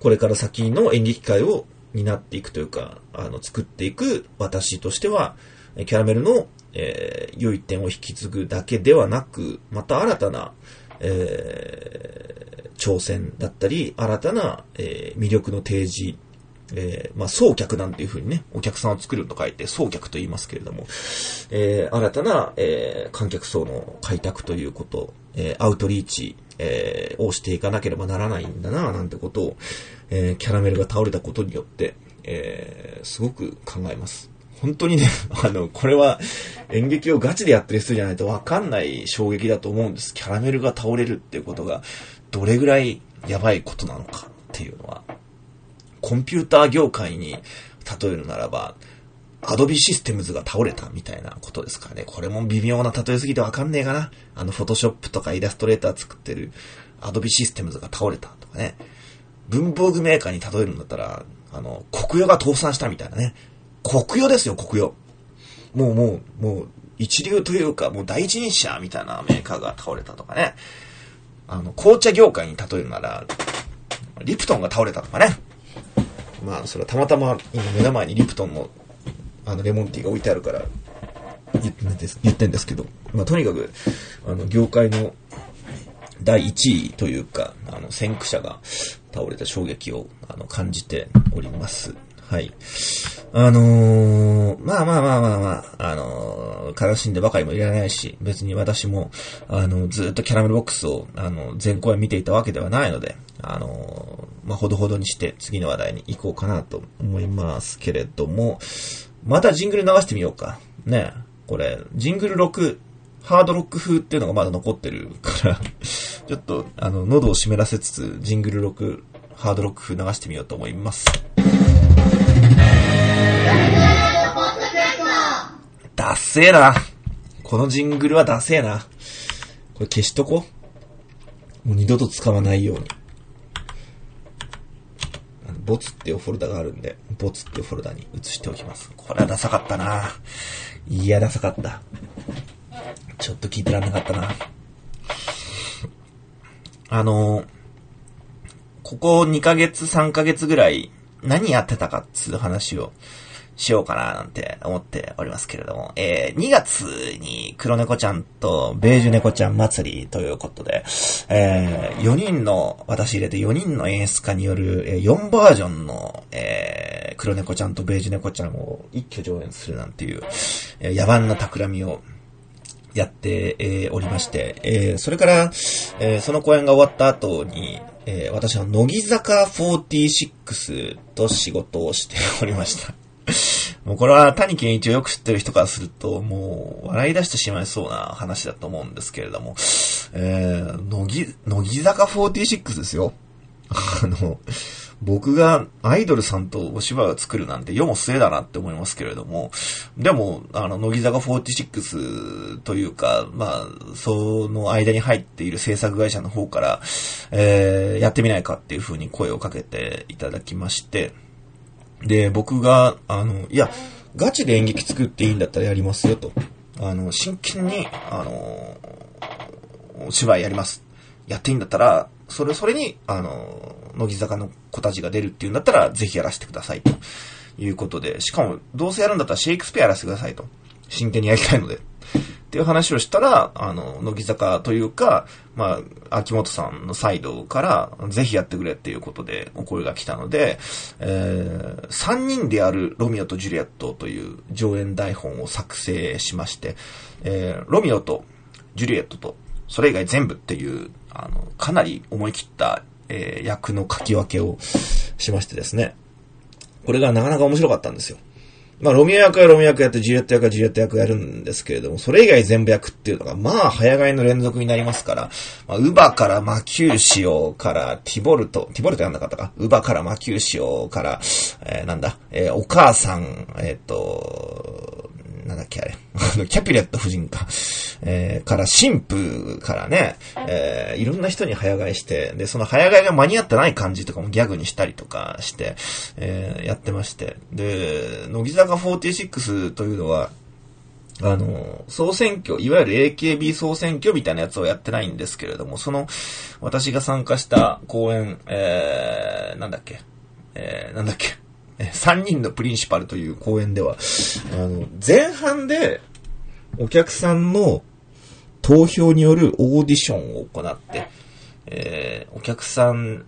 これから先の演劇界をになっていくというか、あの、作っていく私としては、キャラメルの、えー、良い点を引き継ぐだけではなく、また新たな、えー、挑戦だったり、新たな、えー、魅力の提示、えー、まあ、送客なんていう風にね、お客さんを作ると書いて、送客と言いますけれども、えー、新たな、えー、観客層の開拓ということ、えー、アウトリーチ、えー、をしていかなければならないんだな、なんてことを、えー、キャラメルが倒れたことによって、えー、すごく考えます。本当にね、あの、これは演劇をガチでやってる人じゃないとわかんない衝撃だと思うんです。キャラメルが倒れるっていうことが、どれぐらいやばいことなのかっていうのは、コンピューター業界に例えるならば、アドビシステムズが倒れたみたいなことですからね。これも微妙な例えすぎてわかんねえかな。あの、フォトショップとかイラストレーター作ってるアドビシステムズが倒れたとかね。文房具メーカーに例えるんだったら、あの、国与が倒産したみたいなね。国与ですよ、国与。もうもう、もう、一流というか、もう第一人者みたいなメーカーが倒れたとかね。あの、紅茶業界に例えるなら、リプトンが倒れたとかね。まあ、それはたまたま今目の前にリプトンの、あの、レモンティーが置いてあるから、言ってんですけど、まあ、とにかく、あの、業界の第1位というか、あの、先駆者が倒れた衝撃をあの感じております。はい。あのー、まあまあまあまあまあ、あのー、悲しんでばかりもいらないし、別に私も、あの、ずっとキャラメルボックスを、あの、全公演見ていたわけではないので、あのー、まあ、ほどほどにして次の話題に行こうかなと思いますけれども、またジングル流してみようか。ねこれ、ジングル6、ハードロック風っていうのがまだ残ってるから ちょっと、あの、喉を湿らせつつ、ジングル6、ハードロック風流してみようと思います。ダッセーな。このジングルはダセーな。これ消しとこうもう二度と使わないように。ボツっていうフォルダがあるんで、ボツっていうフォルダに移しておきます。これはダサかったな。いや、ダサかった。ちょっと聞いてらんなかったな。あの、ここ2ヶ月、3ヶ月ぐらい何やってたかっつう話をしようかななんて思っておりますけれども、えー、2月に黒猫ちゃんとベージュ猫ちゃん祭りということで、えー、4人の、私入れて4人の演出家による、えー、4バージョンの、えー、黒猫ちゃんとベージュ猫ちゃんを一挙上演するなんていう、えー、野蛮な企みをやって、えー、おりまして、えー、それから、えー、その公演が終わった後に、えー、私は乃木坂46と仕事をしておりました。もうこれは谷健一をよく知ってる人からすると、もう笑い出してしまいそうな話だと思うんですけれども、えー、乃木、乃木坂46ですよ。あの、僕がアイドルさんとお芝居を作るなんて世も末だなって思いますけれども、でも、あの、乃木坂46というか、まあ、その間に入っている制作会社の方から、えー、やってみないかっていう風に声をかけていただきまして、で、僕が、あの、いや、ガチで演劇作っていいんだったらやりますよと。あの、真剣に、あの、お芝居やります。やっていいんだったら、それ、それに、あの、乃木坂の子たちが出るっていうんだったら、ぜひやらせてくださいということで、しかも、どうせやるんだったらシェイクスピアやらせてくださいと。真剣にやりたいので。っていう話をしたら、あの、乃木坂というか、まあ、秋元さんのサイドから、ぜひやってくれっていうことでお声が来たので、えー、3人でやるロミオとジュリエットという上演台本を作成しまして、えー、ロミオとジュリエットと、それ以外全部っていう、あの、かなり思い切った、えー、役の書き分けをしましてですね。これがなかなか面白かったんですよ。まあ、ロミオ役はロミオ役やって、ジュリエット役はジュリエット役やるんですけれども、それ以外全部役っていうのが、まあ、早替えの連続になりますから、まあ、ウバからマキューシオからティボルト、ティボルトやんなかったか？ウバからマキューシオから、えー、なんだ、えー、お母さん、えっ、ー、と、なんだっけあれ。あ のキャピレット夫人か。えー、から、神父からね、えー、いろんな人に早替えして、で、その早替えが間に合ってない感じとかもギャグにしたりとかして、えー、やってまして。で、乃木坂46というのは、あの、総選挙、いわゆる AKB 総選挙みたいなやつをやってないんですけれども、その、私が参加した公演、えー、なんだっけ、えー、なんだっけ、3人のプリンシパルという公演では、あの、前半でお客さんの投票によるオーディションを行って、えー、お客さん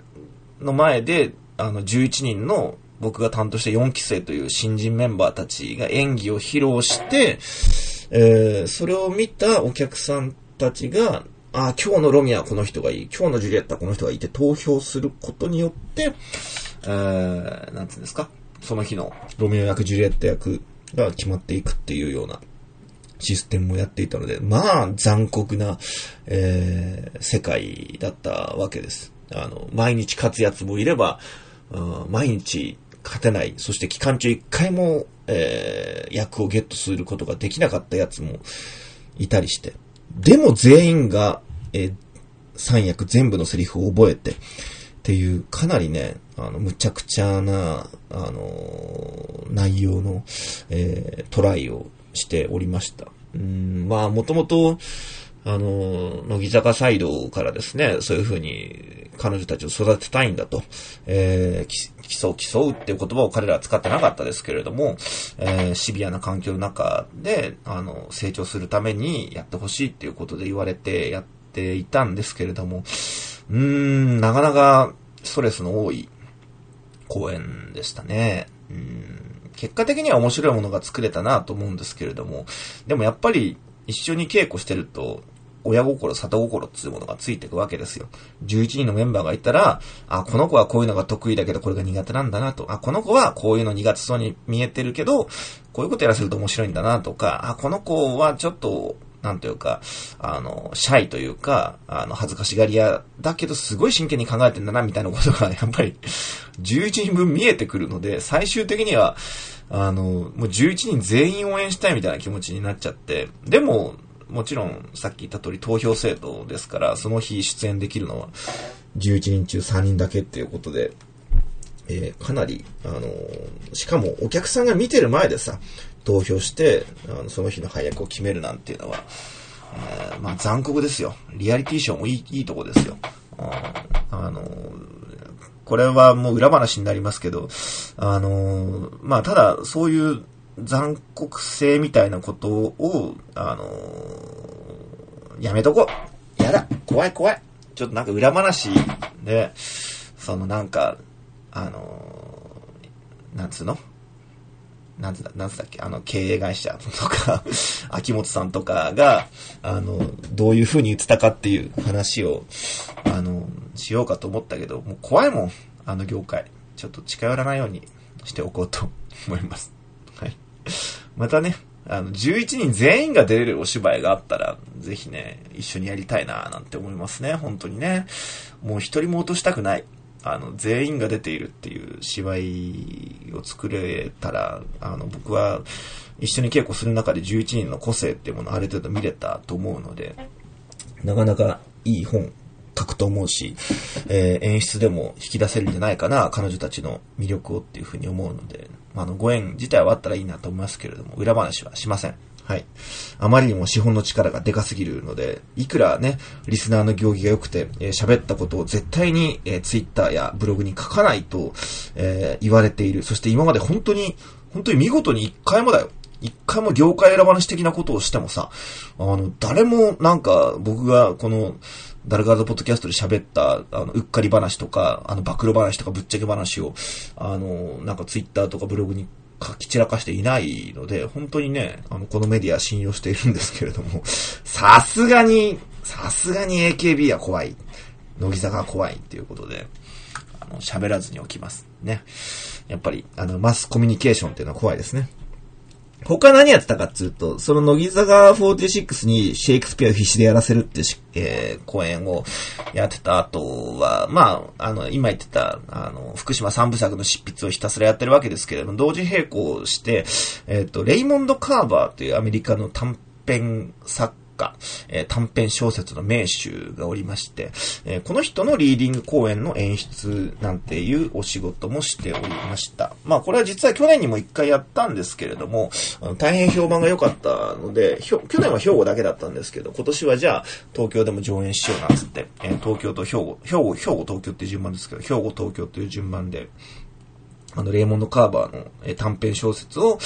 の前で、あの、11人の僕が担当した4期生という新人メンバーたちが演技を披露して、えー、それを見たお客さんたちが、あ、今日のロミアはこの人がいい、今日のジュリエットはこの人がいいって投票することによって、えー、なんつうんですか、その日の。ロミオ役、ジュリエット役が決まっていくっていうようなシステムをやっていたので、まあ残酷な、えー、世界だったわけです。あの、毎日勝つやつもいれば、毎日勝てない、そして期間中一回も、えー、役をゲットすることができなかったやつもいたりして、でも全員が、えー、3役全部のセリフを覚えて、っていう、かなりね、あの、むちゃくちゃな、あの、内容の、えー、トライをしておりました。うん、まあ、もともと、あの、乃木坂サイドからですね、そういうふうに彼女たちを育てたいんだと、えー、競う競うっていう言葉を彼らは使ってなかったですけれども、えー、シビアな環境の中で、あの、成長するためにやってほしいっていうことで言われてやっていたんですけれども、うーん、なかなかストレスの多い公演でしたね。うん結果的には面白いものが作れたなと思うんですけれども、でもやっぱり一緒に稽古してると、親心、里心っていうものがついていくわけですよ。11人のメンバーがいたら、あ、この子はこういうのが得意だけどこれが苦手なんだなと。あ、この子はこういうの苦手そうに見えてるけど、こういうことやらせると面白いんだなとか、あ、この子はちょっとなんというか、あの、シャイというか、あの、恥ずかしがり屋だけどすごい真剣に考えてんだな、みたいなことが、やっぱり、11人分見えてくるので、最終的には、あの、もう11人全員応援したいみたいな気持ちになっちゃって、でも、もちろん、さっき言った通り投票制度ですから、その日出演できるのは、11人中3人だけっていうことで、えー、かなり、あのー、しかもお客さんが見てる前でさ、投票して、あのその日の配役を決めるなんていうのは、えー、まあ残酷ですよ。リアリティショーもいいいいとこですよ。あのこれはもう裏話になりますけど、あの、まあ、ただ、そういう残酷性みたいなことを、あの、やめとこう。やだ。怖い怖い。ちょっとなんか裏話で、そのなんか、あの、なんつうの？なんつだ、なんつだっけ、あの、経営会社とか 秋元さんとかが、あの、どういう風に言ってたかっていう話を、あの、しようかと思ったけど、もう怖いもん、あの業界。ちょっと近寄らないようにしておこうと思います。はい。またね、あの、11人全員が出れるお芝居があったら、ぜひね、一緒にやりたいななんて思いますね、本当にね。もう一人も落としたくない。あの、全員が出ているっていう芝居を作れたら、あの、僕は一緒に稽古する中で11人の個性っていうものをある程度見れたと思うので、なかなかいい本書くと思うし、えー、演出でも引き出せるんじゃないかな、彼女たちの魅力をっていうふうに思うので、あの、ご縁自体はあったらいいなと思いますけれども、裏話はしません。はい。あまりにも資本の力がでかすぎるので、いくらね、リスナーの行儀が良くて、えー、喋ったことを絶対に、えー、ツイッターやブログに書かないと、えー、言われている。そして今まで本当に、本当に見事に一回もだよ。一回も業界選ばなし的なことをしてもさ、あの、誰もなんか僕がこの、ダルガードポッドキャストで喋った、あの、うっかり話とか、あの、暴露話とかぶっちゃけ話を、あの、なんかツイッターとかブログに書き散らかしていないので、本当にね、あの、このメディア信用しているんですけれども、さすがに、さすがに AKB は怖い。乃木坂は怖いっていうことで、あの、喋らずにおきます。ね。やっぱり、あの、マスコミュニケーションっていうのは怖いですね。他何やってたかっていうと、その乃木坂46にシェイクスピアを必死でやらせるってし、えー、公演をやってた後は、まあ、あの、今言ってた、あの、福島三部作の執筆をひたすらやってるわけですけれども、同時並行して、えっ、ー、と、レイモンド・カーバーというアメリカの短編作家、えー、短編小説の名手がおりまして、えー、この人のリーディング公演の演出なんていうお仕事もしておりました。まあこれは実は去年にも一回やったんですけれども、大変評判が良かったので、去年は兵庫だけだったんですけど、今年はじゃあ東京でも上演しようなんつって、えー、東京と兵庫、兵庫、兵庫東京っていう順番ですけど、兵庫東京という順番で、あの、レーモンド・カーバーの、え短編小説を、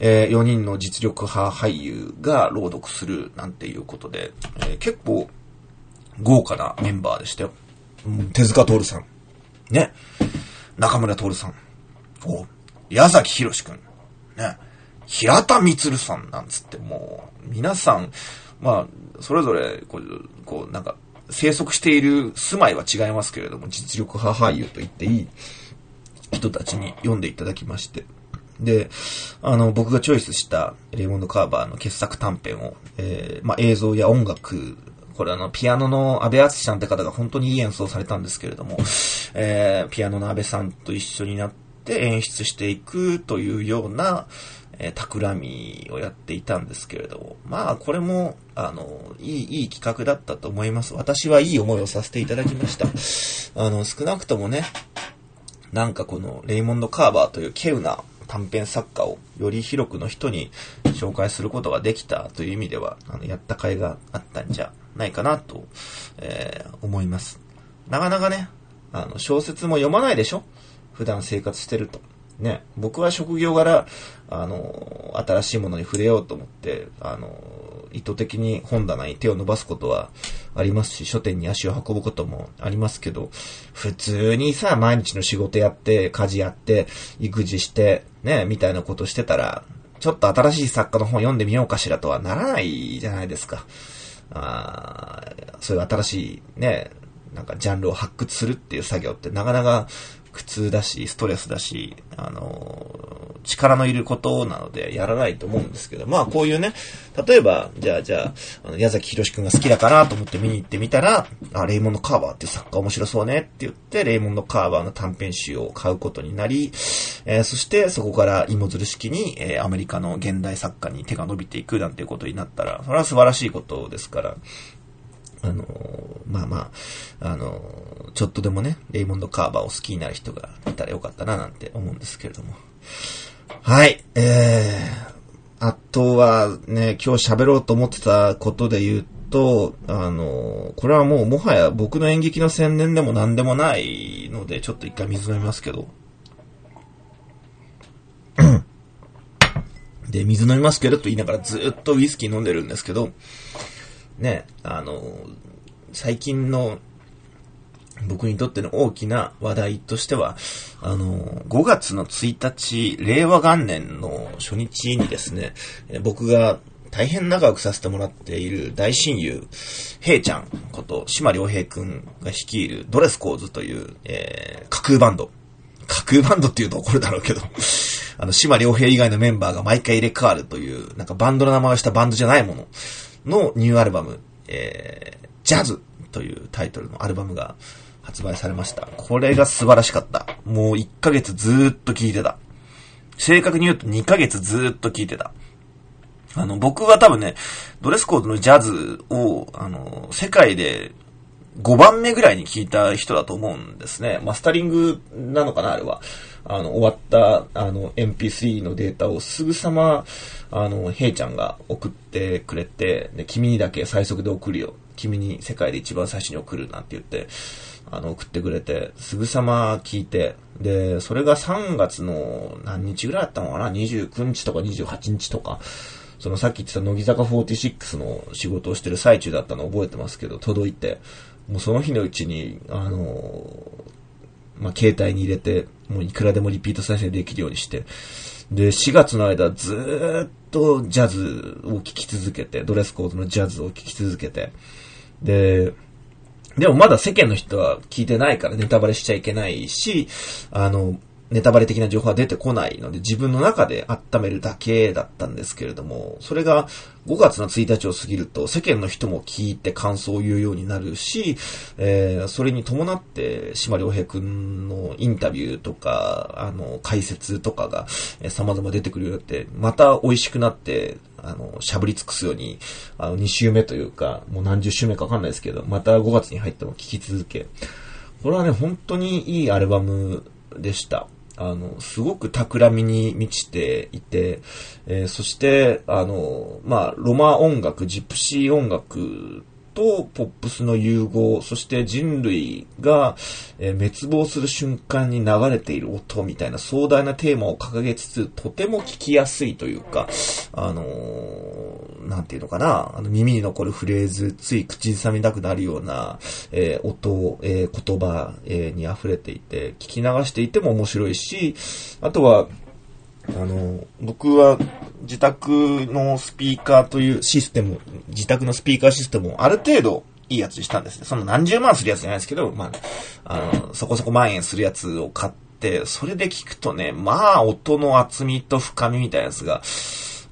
え、4人の実力派俳優が朗読するなんていうことで、え、結構豪華なメンバーでしたよ。うん、手塚徹さん。ね。中村徹さん。お矢崎博くん。ね。平田光さんなんつってもう、皆さん、まあ、それぞれ、こう、こうなんか、生息している住まいは違いますけれども、実力派俳優と言っていい人たちに読んでいただきまして。で、あの、僕がチョイスしたレイモンド・カーバーの傑作短編を、えー、まあ、映像や音楽、これあの、ピアノの安倍敦さんって方が本当にいい演奏されたんですけれども、えー、ピアノの安倍さんと一緒になって演出していくというような、えー、企みをやっていたんですけれども、まあ、これも、あの、いい、いい企画だったと思います。私はいい思いをさせていただきました。あの、少なくともね、なんかこのレイモンド・カーバーという稀有な短編作家をより広くの人に紹介することができたという意味では、あの、やった甲斐があったんじゃないかなと、えー、思います。なかなかね、あの、小説も読まないでしょ？普段生活してると。ね、僕は職業柄、あの、新しいものに触れようと思って、あの、意図的に本棚に手を伸ばすことはありますし、書店に足を運ぶこともありますけど、普通にさ、毎日の仕事やって、家事やって、育児して、ね、みたいなことしてたら、ちょっと新しい作家の本読んでみようかしらとはならないじゃないですか。あそういう新しいね、なんかジャンルを発掘するっていう作業ってなかなか苦痛だし、ストレスだし、あの、力のいることなのでやらないと思うんですけど、まあこういうね、例えば、じゃあ、じゃあ、あの矢崎博くんが好きだかなと思って見に行ってみたら、あ、レイモンド・カーバーっていう作家面白そうねって言って、レイモンド・カーバーの短編集を買うことになり、えー、そしてそこから芋づる式に、えー、アメリカの現代作家に手が伸びていくなんていうことになったら、それは素晴らしいことですから、あの、まあまあ、あの、ちょっとでもね、レイモンド・カーバーを好きになる人がいたらよかったななんて思うんですけれども。はい、えー、あとはね、今日喋ろうと思ってたことで言うと、あの、これはもうもはや僕の演劇の宣伝でも何でもないので、ちょっと一回水飲みますけど。で、水飲みますけどと言いながらずっとウイスキー飲んでるんですけど、ね、あの、最近の僕にとっての大きな話題としては、あの、5月の1日、令和元年の初日にですね、僕が大変仲良くさせてもらっている大親友、平ちゃんこと、島良平くんが率いるドレスコーズという、えー、架空バンド。架空バンドって言うと怒るだろうけど、あの、島良平以外のメンバーが毎回入れ替わるという、なんかバンドの名前をしたバンドじゃないもののニューアルバム、えー、ジャズというタイトルのアルバムが発売されました。これが素晴らしかった。もう1ヶ月ずーっと聴いてた。正確に言うと2ヶ月ずーっと聴いてた。あの、僕は多分ね、ドレスコードのジャズを、あの、世界で5番目ぐらいに聞いた人だと思うんですね。マスタリングなのかな、あれは。あの、終わった、あの、MP3 のデータをすぐさま、あの、ヘイちゃんが送ってくれて、で、君にだけ最速で送るよ。君に世界で一番最初に送るなんて言って、あの、送ってくれて、すぐさま聞いて、で、それが3月の何日ぐらいだったのかな ?29 日とか28日とか。そのさっき言ってた乃木坂46の仕事をしてる最中だったの覚えてますけど、届いて、もうその日のうちに、あのまあ、携帯に入れて、もういくらでもリピート再生できるようにして、で、4月の間ずっとジャズを聴き続けて、ドレスコードのジャズを聴き続けて、で、でもまだ世間の人は聞いてないからネタバレしちゃいけないし、あの、ネタバレ的な情報は出てこないので、自分の中で温めるだけだったんですけれども、それが5月の1日を過ぎると、世間の人も聞いて感想を言うようになるし、えー、それに伴って、島良平くんのインタビューとか、あの、解説とかが、えー、様々出てくるようになって、また美味しくなって、あの、しゃぶり尽くすように、あの、2週目というか、もう何十週目かわかんないですけど、また5月に入っても聴き続け、これはね、本当にいいアルバムでした。あの、すごく企みに満ちていて、えー、そして、あの、まあ、ロマ音楽、ジプシー音楽とポップスの融合、そして人類が、え、滅亡する瞬間に流れている音みたいな壮大なテーマを掲げつつ、とても聞きやすいというか、あのー、なんていうのかな、あの耳に残るフレーズ、つい口ずさみたくなるような、えー、音、え言葉、えに溢れていて、聞き流していても面白いし、あとは、あの、僕は自宅のスピーカーというシステム、自宅のスピーカーシステムをある程度いいやつにしたんですね。その何十万するやつじゃないですけど、まあ、あの、そこそこ万円するやつを買って、それで聞くとね、まあ、音の厚みと深みみたいなやつが、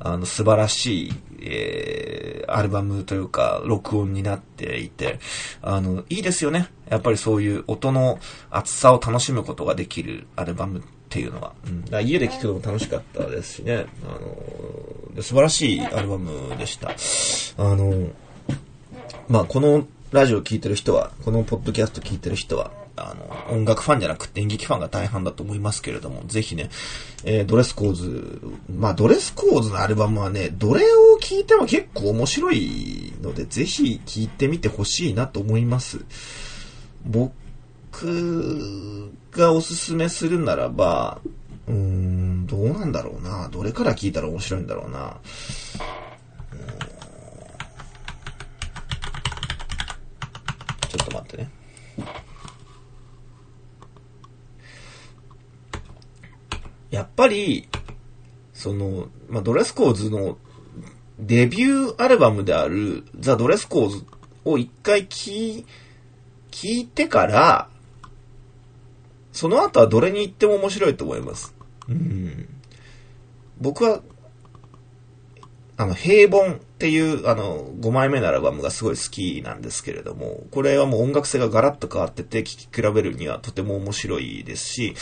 あの、素晴らしい、えー、アルバムというか、録音になっていて、あの、いいですよね。やっぱりそういう音の厚さを楽しむことができるアルバムっていうのは。うん、だ家で聴くのも楽しかったですしね。あの、素晴らしいアルバムでした。あの、まあ、このラジオ聴いてる人は、このポッドキャスト聴いてる人は、あの、音楽ファンじゃなくて演劇ファンが大半だと思いますけれども、ぜひね、えー、ドレスコーズ、まあ、ドレスコーズのアルバムはね、どれを聴いても結構面白いので、ぜひ聴いてみてほしいなと思います。僕がおすすめするならば、うーん、どうなんだろうな。どれから聞いたら面白いんだろうな。ちょっと待ってね。やっぱり、その、まあ、ドレスコーズのデビューアルバムであるザ・ドレスコーズを一回聞、聞いてから、その後はどれに行っても面白いと思います。うん。僕は、あの、平凡っていう、あの、5枚目のアルバムがすごい好きなんですけれども、これはもう音楽性がガラッと変わってて、聴き比べるにはとても面白いですし、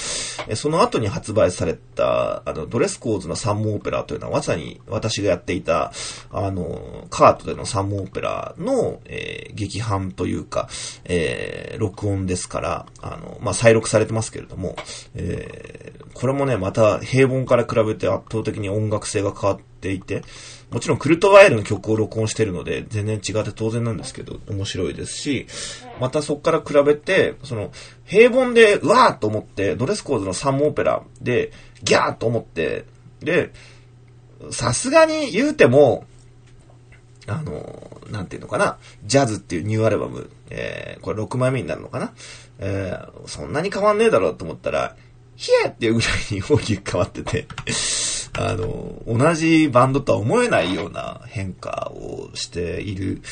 その後に発売された、あの、ドレスコーズのサンモオペラというのは、まさに私がやっていた、あの、カートでのサンモオペラの、えー、劇版というか、えー、録音ですから、あの、まあ、再録されてますけれども、えー、これもね、また平凡から比べて圧倒的に音楽性が変わっていて、もちろんクルトワイルの曲を録音してるので、全然違って当然なんですけど、面白いですし、またそこから比べて、その、平凡で、うわーと思って、ドレスコーズのサンオペラで、ギャーと思って、で、さすがに言うても、あの、なんていうのかな、ジャズっていうニューアルバム、えー、これ6枚目になるのかな、えー、そんなに変わんねえだろうと思ったら、ヒエっていうぐらいに大きく変わっててあの、同じバンドとは思えないような変化をしている、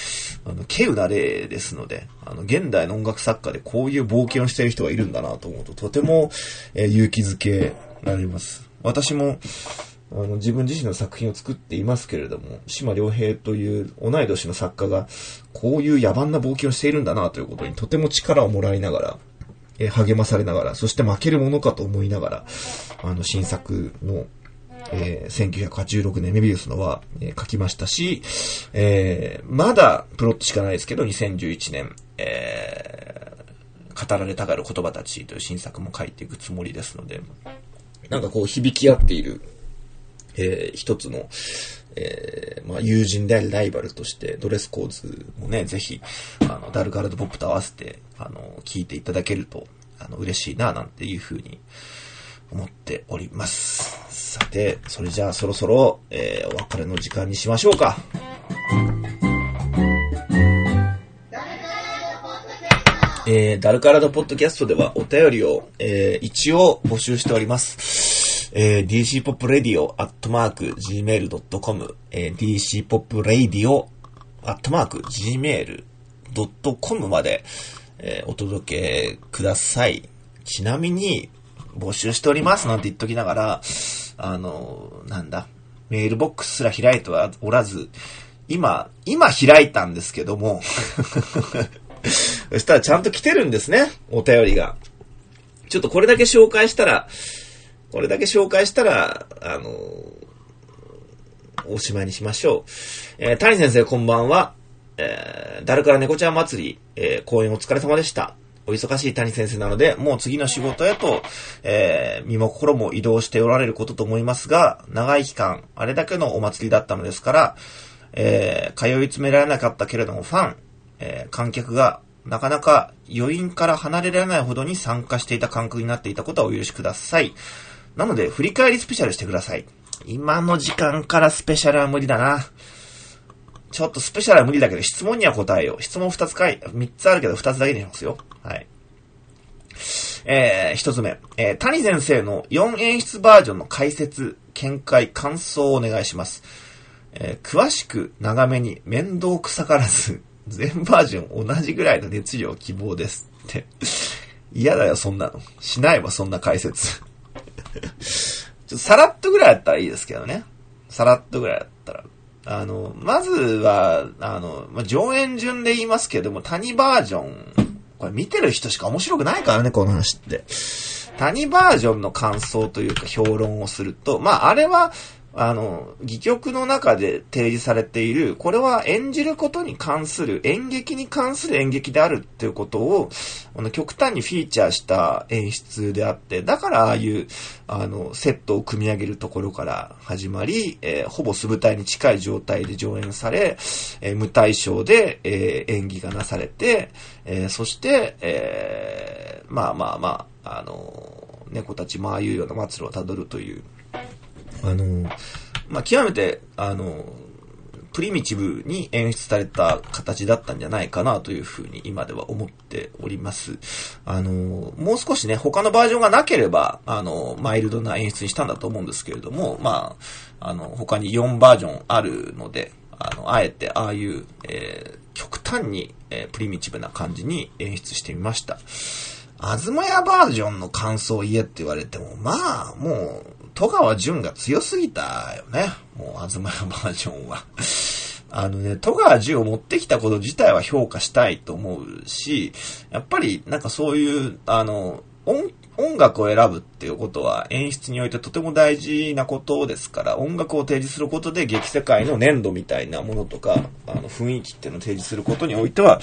あの、稀有な例ですので、あの、現代の音楽作家でこういう冒険をしている人がいるんだなと思うと、とても、えー、勇気づけられます。私も、あの、自分自身の作品を作っていますけれども、島良平という同い年の作家が、こういう野蛮な冒険をしているんだなということにとても力をもらいながら、え、励まされながら、そして負けるものかと思いながら、あの、新作のえー、1986年メビウスのは、えー、書きましたし、えー、まだプロットしかないですけど、2011年、えー、語られたがる言葉たちという新作も書いていくつもりですので、なんかこう響き合っている、えー、一つの、えー、まあ、友人でありライバルとして、ドレスコーズもね、ぜひ、あの、ダルカルドポップと合わせて、あの、聞いていただけると、あの、嬉しいな、なんていうふうに思っております。さて、それじゃあそろそろ、えー、お別れの時間にしましょうか。えー、ダルカラドポッドキャストではお便りを、えー、一応募集しております。えー、dcpopradio.gmail.com、えー、dcpopradio.gmail.com まで、えー、お届けください。ちなみに、募集しておりますなんて言っときながら、あの、なんだ、メールボックスすら開いてはおらず、今、今開いたんですけども そしたらちゃんと来てるんですね、お便りが。ちょっとこれだけ紹介したら、これだけ紹介したら、あの、おしまいにしましょう。えー、谷先生こんばんは。えー、誰から猫ちゃん祭り、えー、公演お疲れ様でした。お忙しい谷先生なので、もう次の仕事へと、えー、身も心も移動しておられることと思いますが、長い期間、あれだけのお祭りだったのですから、えー、通い詰められなかったけれども、ファン、えー、観客が、なかなか余韻から離れられないほどに参加していた感覚になっていたことはお許しください。なので、振り返りスペシャルしてください。今の時間からスペシャルは無理だな。ちょっとスペシャルは無理だけど、質問には答えよう。質問2つかい、3つあるけど2つだけにしますよ。はい。えー、一つ目。えー、谷先生の4演出バージョンの解説、見解、感想をお願いします。えー、詳しく長めに面倒くさからず、全バージョン同じぐらいの熱量希望ですって。嫌だよ、そんなの。しないわ、そんな解説。ちょっとさらっとぐらいだったらいいですけどね。さらっとぐらいだった。あの、まずは、あの、まあ、上演順で言いますけども、谷バージョンこれ見てる人しか面白くないからね、この話って。谷バージョンの感想というか評論をすると、まあ、あれは、あの、戯曲の中で提示されている、これは演じることに関する、演劇に関する演劇であるっていうことを、あの、極端にフィーチャーした演出であって、だからああいう、あの、セットを組み上げるところから始まり、えー、ほぼ素舞台に近い状態で上演され、えー、無対象で、えー、演技がなされて、え、そして、え、まあまあまあ、あの、猫たちまあいうような末路をたどるという、あの、まあ、極めて、あの、プリミティブに演出された形だったんじゃないかなというふうに今では思っております。あの、もう少しね、他のバージョンがなければ、あの、マイルドな演出にしたんだと思うんですけれども、まあ、あの、他に4バージョンあるので、あの、あえてああいう、えー、極端に、えー、プリミティブな感じに演出してみました。あずまやバージョンの感想を言えって言われても、まあ、もう、戸川淳が強すぎたよね。もう、あずまやバージョンは。あのね、戸川淳を持ってきたこと自体は評価したいと思うし、やっぱりなんかそういう、あの、音、音楽を選ぶっていうことは演出においてとても大事なことですから、音楽を提示することで劇世界の粘土みたいなものとか、あの雰囲気っていうのを提示することにおいては、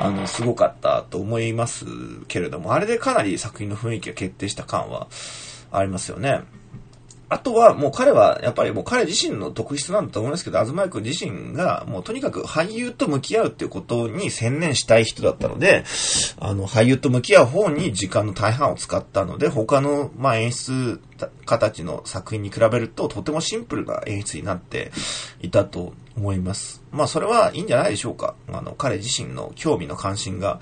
あの、すごかったと思いますけれども、あれでかなり作品の雰囲気が決定した感は、ありますよね。あとは、もう彼は、やっぱりもう彼自身の特質なんだと思うんですけど、東井君自身が、もうとにかく俳優と向き合うっていうことに専念したい人だったので、あの、俳優と向き合う方に時間の大半を使ったので、他の、まあ、演出家たちの作品に比べると、とてもシンプルな演出になっていたと思います。まあ、それはいいんじゃないでしょうか。あの、彼自身の興味の関心が、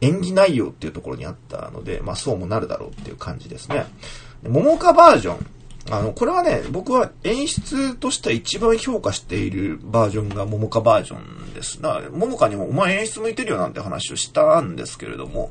演技内容っていうところにあったので、まあ、そうもなるだろうっていう感じですね。桃花バージョン。あの、これはね、僕は演出として一番評価しているバージョンが桃花バージョンです。だから、桃花にもお前演出向いてるよなんて話をしたんですけれども、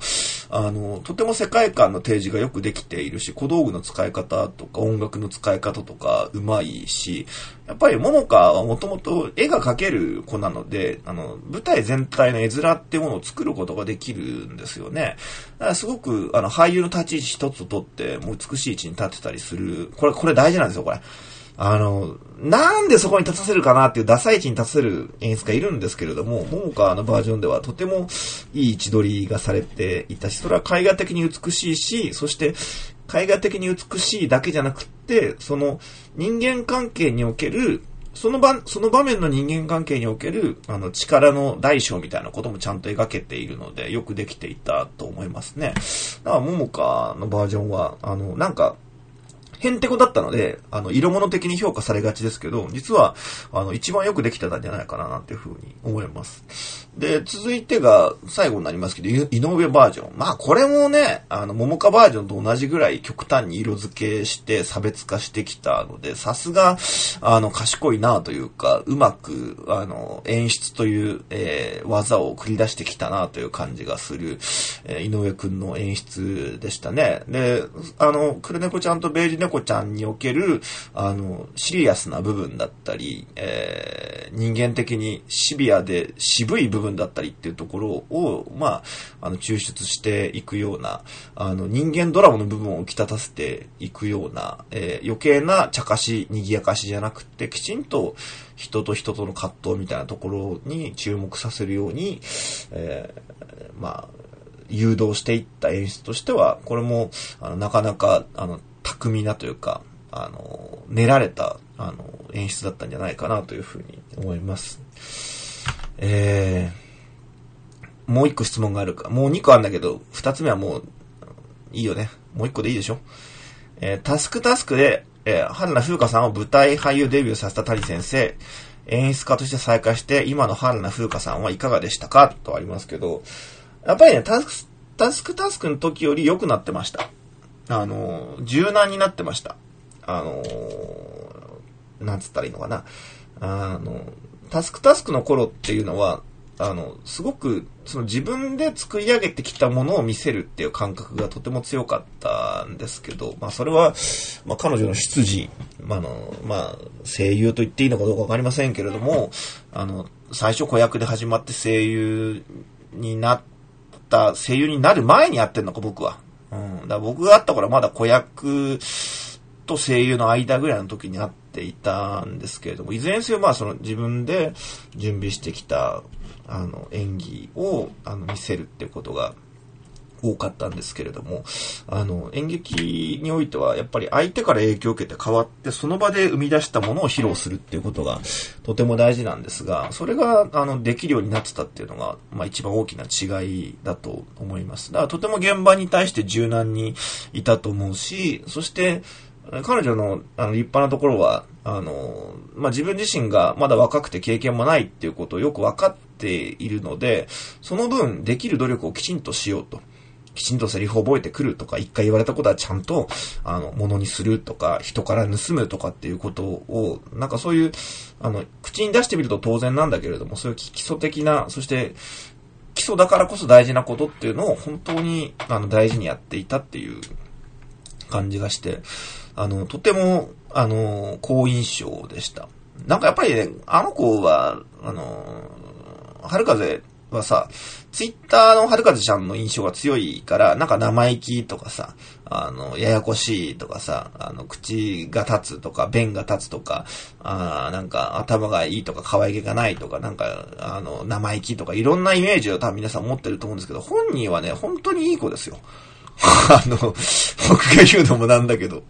あの、とても世界観の提示がよくできているし、小道具の使い方とか音楽の使い方とかうまいし、やっぱり桃花はもともと絵が描ける子なので、あの、舞台全体の絵面っていうものを作ることができるんですよね。だからすごく、あの、俳優の立ち位置一つとって、もう美しい位置に立ってたりする。これ、これ大事なんですよ、これ。あの、なんでそこに立たせるかなっていうダサい位置に立たせる演出がいるんですけれども、桃花のバージョンではとてもいい位置取りがされていたし、それは絵画的に美しいし、そして絵画的に美しいだけじゃなくって、その人間関係におけるその場、その場面の人間関係における、あの、力の大小みたいなこともちゃんと描けているので、よくできていたと思いますね。だから、桃花のバージョンは、あの、なんか、ヘンテコだったので、あの、色物的に評価されがちですけど、実は、あの、一番よくできてたんじゃないかな、なんていうふうに思います。で、続いてが最後になりますけど、井上バージョン。まあ、これもね、あの、桃花バージョンと同じぐらい極端に色付けして差別化してきたので、さすが、あの、賢いなというか、うまく、あの、演出という、えー、技を繰り出してきたなという感じがする、えー、井上くんの演出でしたね。で、あの、クルネコちゃんとベージュネコちゃんにおける、あの、シリアスな部分だったり、えー、人間的にシビアで渋い部分分だったりっていうところを、まあ、あの、抽出していくような、あの、人間ドラマの部分を浮き立たせていくような、えー、余計な茶化し、賑やかしじゃなくて、きちんと人と人との葛藤みたいなところに注目させるように、えー、まあ、誘導していった演出としては、これも、あの、なかなか、あの、巧みなというか、あの、練られた、あの、演出だったんじゃないかなというふうに思います。えー、もう一個質問があるか。もう二個あるんだけど、二つ目はもう、いいよね。もう一個でいいでしょえー、タスクタスクで、えー、春名風花さんを舞台俳優デビューさせた谷先生、演出家として再開して、今の春名風花さんはいかがでしたか？とありますけど、やっぱりね、タスク、タスクタスクの時より良くなってました。あの、柔軟になってました。あの、なんつったらいいのかな。あの、タスクタスクの頃っていうのは、あの、すごく、その自分で作り上げてきたものを見せるっていう感覚がとても強かったんですけど、まあそれは、まあ彼女の出自、まあの、まあ声優と言っていいのかどうかわかりませんけれども、あの、最初子役で始まって声優になった、声優になる前にやってんのか僕は。うん。だから僕があった頃はまだ子役と声優の間ぐらいの時にあっていたんですけれども、いずれにせよまあその自分で準備してきたあの演技をあの見せるっていうことが多かったんですけれども、あの、演劇においては、やっぱり相手から影響を受けて変わって、その場で生み出したものを披露するっていうことが、とても大事なんですが、それが、あの、できるようになってたっていうのが、まあ一番大きな違いだと思います。だからとても現場に対して柔軟にいたと思うし、そして、彼女のあの立派なところは、あの、まあ、自分自身がまだ若くて経験もないっていうことをよく分かっているので、その分できる努力をきちんとしようと。きちんとセリフを覚えてくるとか、一回言われたことはちゃんと、あの、ものにするとか、人から盗むとかっていうことを、なんかそういう、あの、口に出してみると当然なんだけれども、そういう基礎的な、そして、基礎だからこそ大事なことっていうのを本当に、あの、大事にやっていたっていう感じがして、あの、とても、あの、好印象でした。なんかやっぱりね、あの子は、あの、春風はさ、ツイッターの春風ちゃんの印象が強いから、なんか生意気とかさ、あの、ややこしいとかさ、あの、口が立つとか、弁が立つとか、あなんか頭がいいとか、可愛げがないとか、なんか、あの、生意気とか、いろんなイメージを多分皆さん持ってると思うんですけど、本人はね、本当にいい子ですよ。あの、僕が言うのもなんだけど、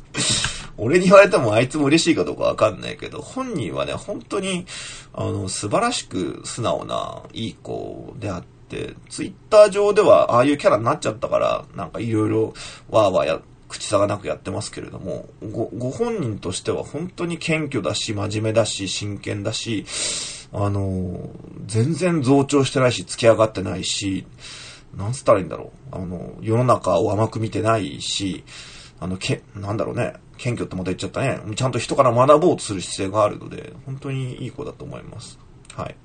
俺に言われてもあいつも嬉しいかどうかわかんないけど、本人はね、本当に、あの、素晴らしく素直な、いい子であって、ツイッター上ではああいうキャラになっちゃったから、なんかいろいろわーわーや、口差がなくやってますけれども、ご、ご本人としては本当に謙虚だし、真面目だし、真剣だし、あの、全然増長してないし、付き上がってないし、なんつったらいいんだろう。あの、世の中を甘く見てないし、あの、け、なんだろうね。謙虚ってまた言っちゃったね。ちゃんと人から学ぼうとする姿勢があるので、本当にいい子だと思います。はい。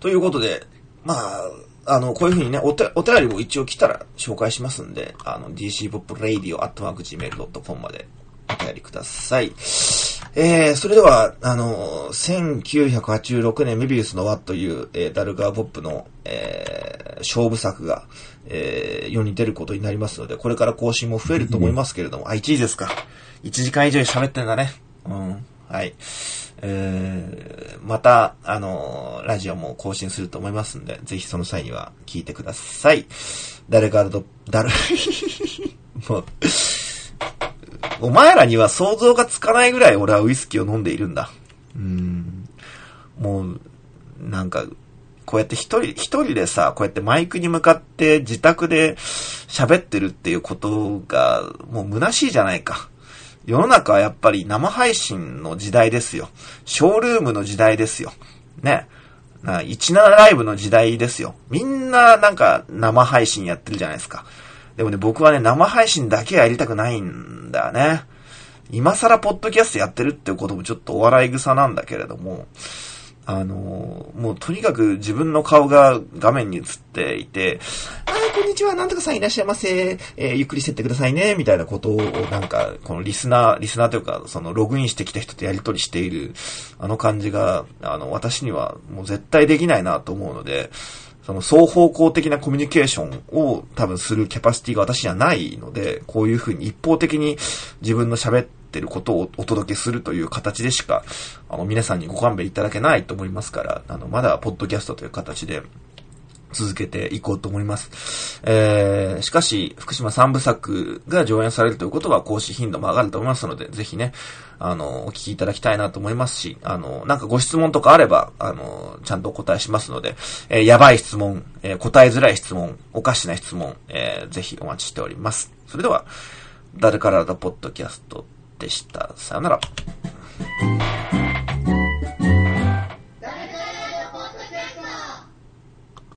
ということで、まあ、あの、こういうふうにね、お手、お便りも一応来たら紹介しますんで、あの、dcpopradio.gmail.com までお便りください。えー、それでは、あの、1986年メビウスの輪という、えー、ダルガーポップの、えー、勝負作が、えー、世に出ることになりますので、これから更新も増えると思いますけれども、あ、1時ですか。1時間以上喋ってんだね。うん。はい。えー、また、あのラジオも更新すると思いますんで、ぜひその際には聞いてください。誰かと、誰、もう、お前らには想像がつかないぐらい俺はウイスキーを飲んでいるんだ。うん。もう、なんか、こうやって一人、一人でさ、こうやってマイクに向かって自宅で喋ってるっていうことが、もう虚しいじゃないか。世の中はやっぱり生配信の時代ですよ。ショールームの時代ですよ。ね。な、17ライブの時代ですよ。みんななんか生配信やってるじゃないですか。でもね、僕はね、生配信だけはやりたくないんだよね。今更ポッドキャストやってるってこともちょっとお笑い草なんだけれども、あのもうとにかく自分の顔が画面に映っていて、ああ、こんにちは、なんとかさんいらっしゃいませ、えー、ゆっくりしてってくださいね、みたいなことを、なんか、このリスナー、リスナーというか、そのログインしてきた人とやりとりしている、あの感じが、あの、私にはもう絶対できないなと思うので、その双方向的なコミュニケーションを多分するキャパシティが私にはないので、こういうふうに一方的に自分の喋ってることをお届けするという形でしか、あの、皆さんにご勘弁いただけないと思いますから、あの、まだポッドキャストという形で、続けていこうと思います。えー、しかし、福島三部作が上演されるということは、更新頻度も上がると思いますので、ぜひね、あの、お聞きいただきたいなと思いますし、あの、なんかご質問とかあれば、あの、ちゃんとお答えしますので、えー、やばい質問、えー、答えづらい質問、おかしな質問、えー、ぜひお待ちしております。それでは、誰からだポッドキャストでした。さよなら。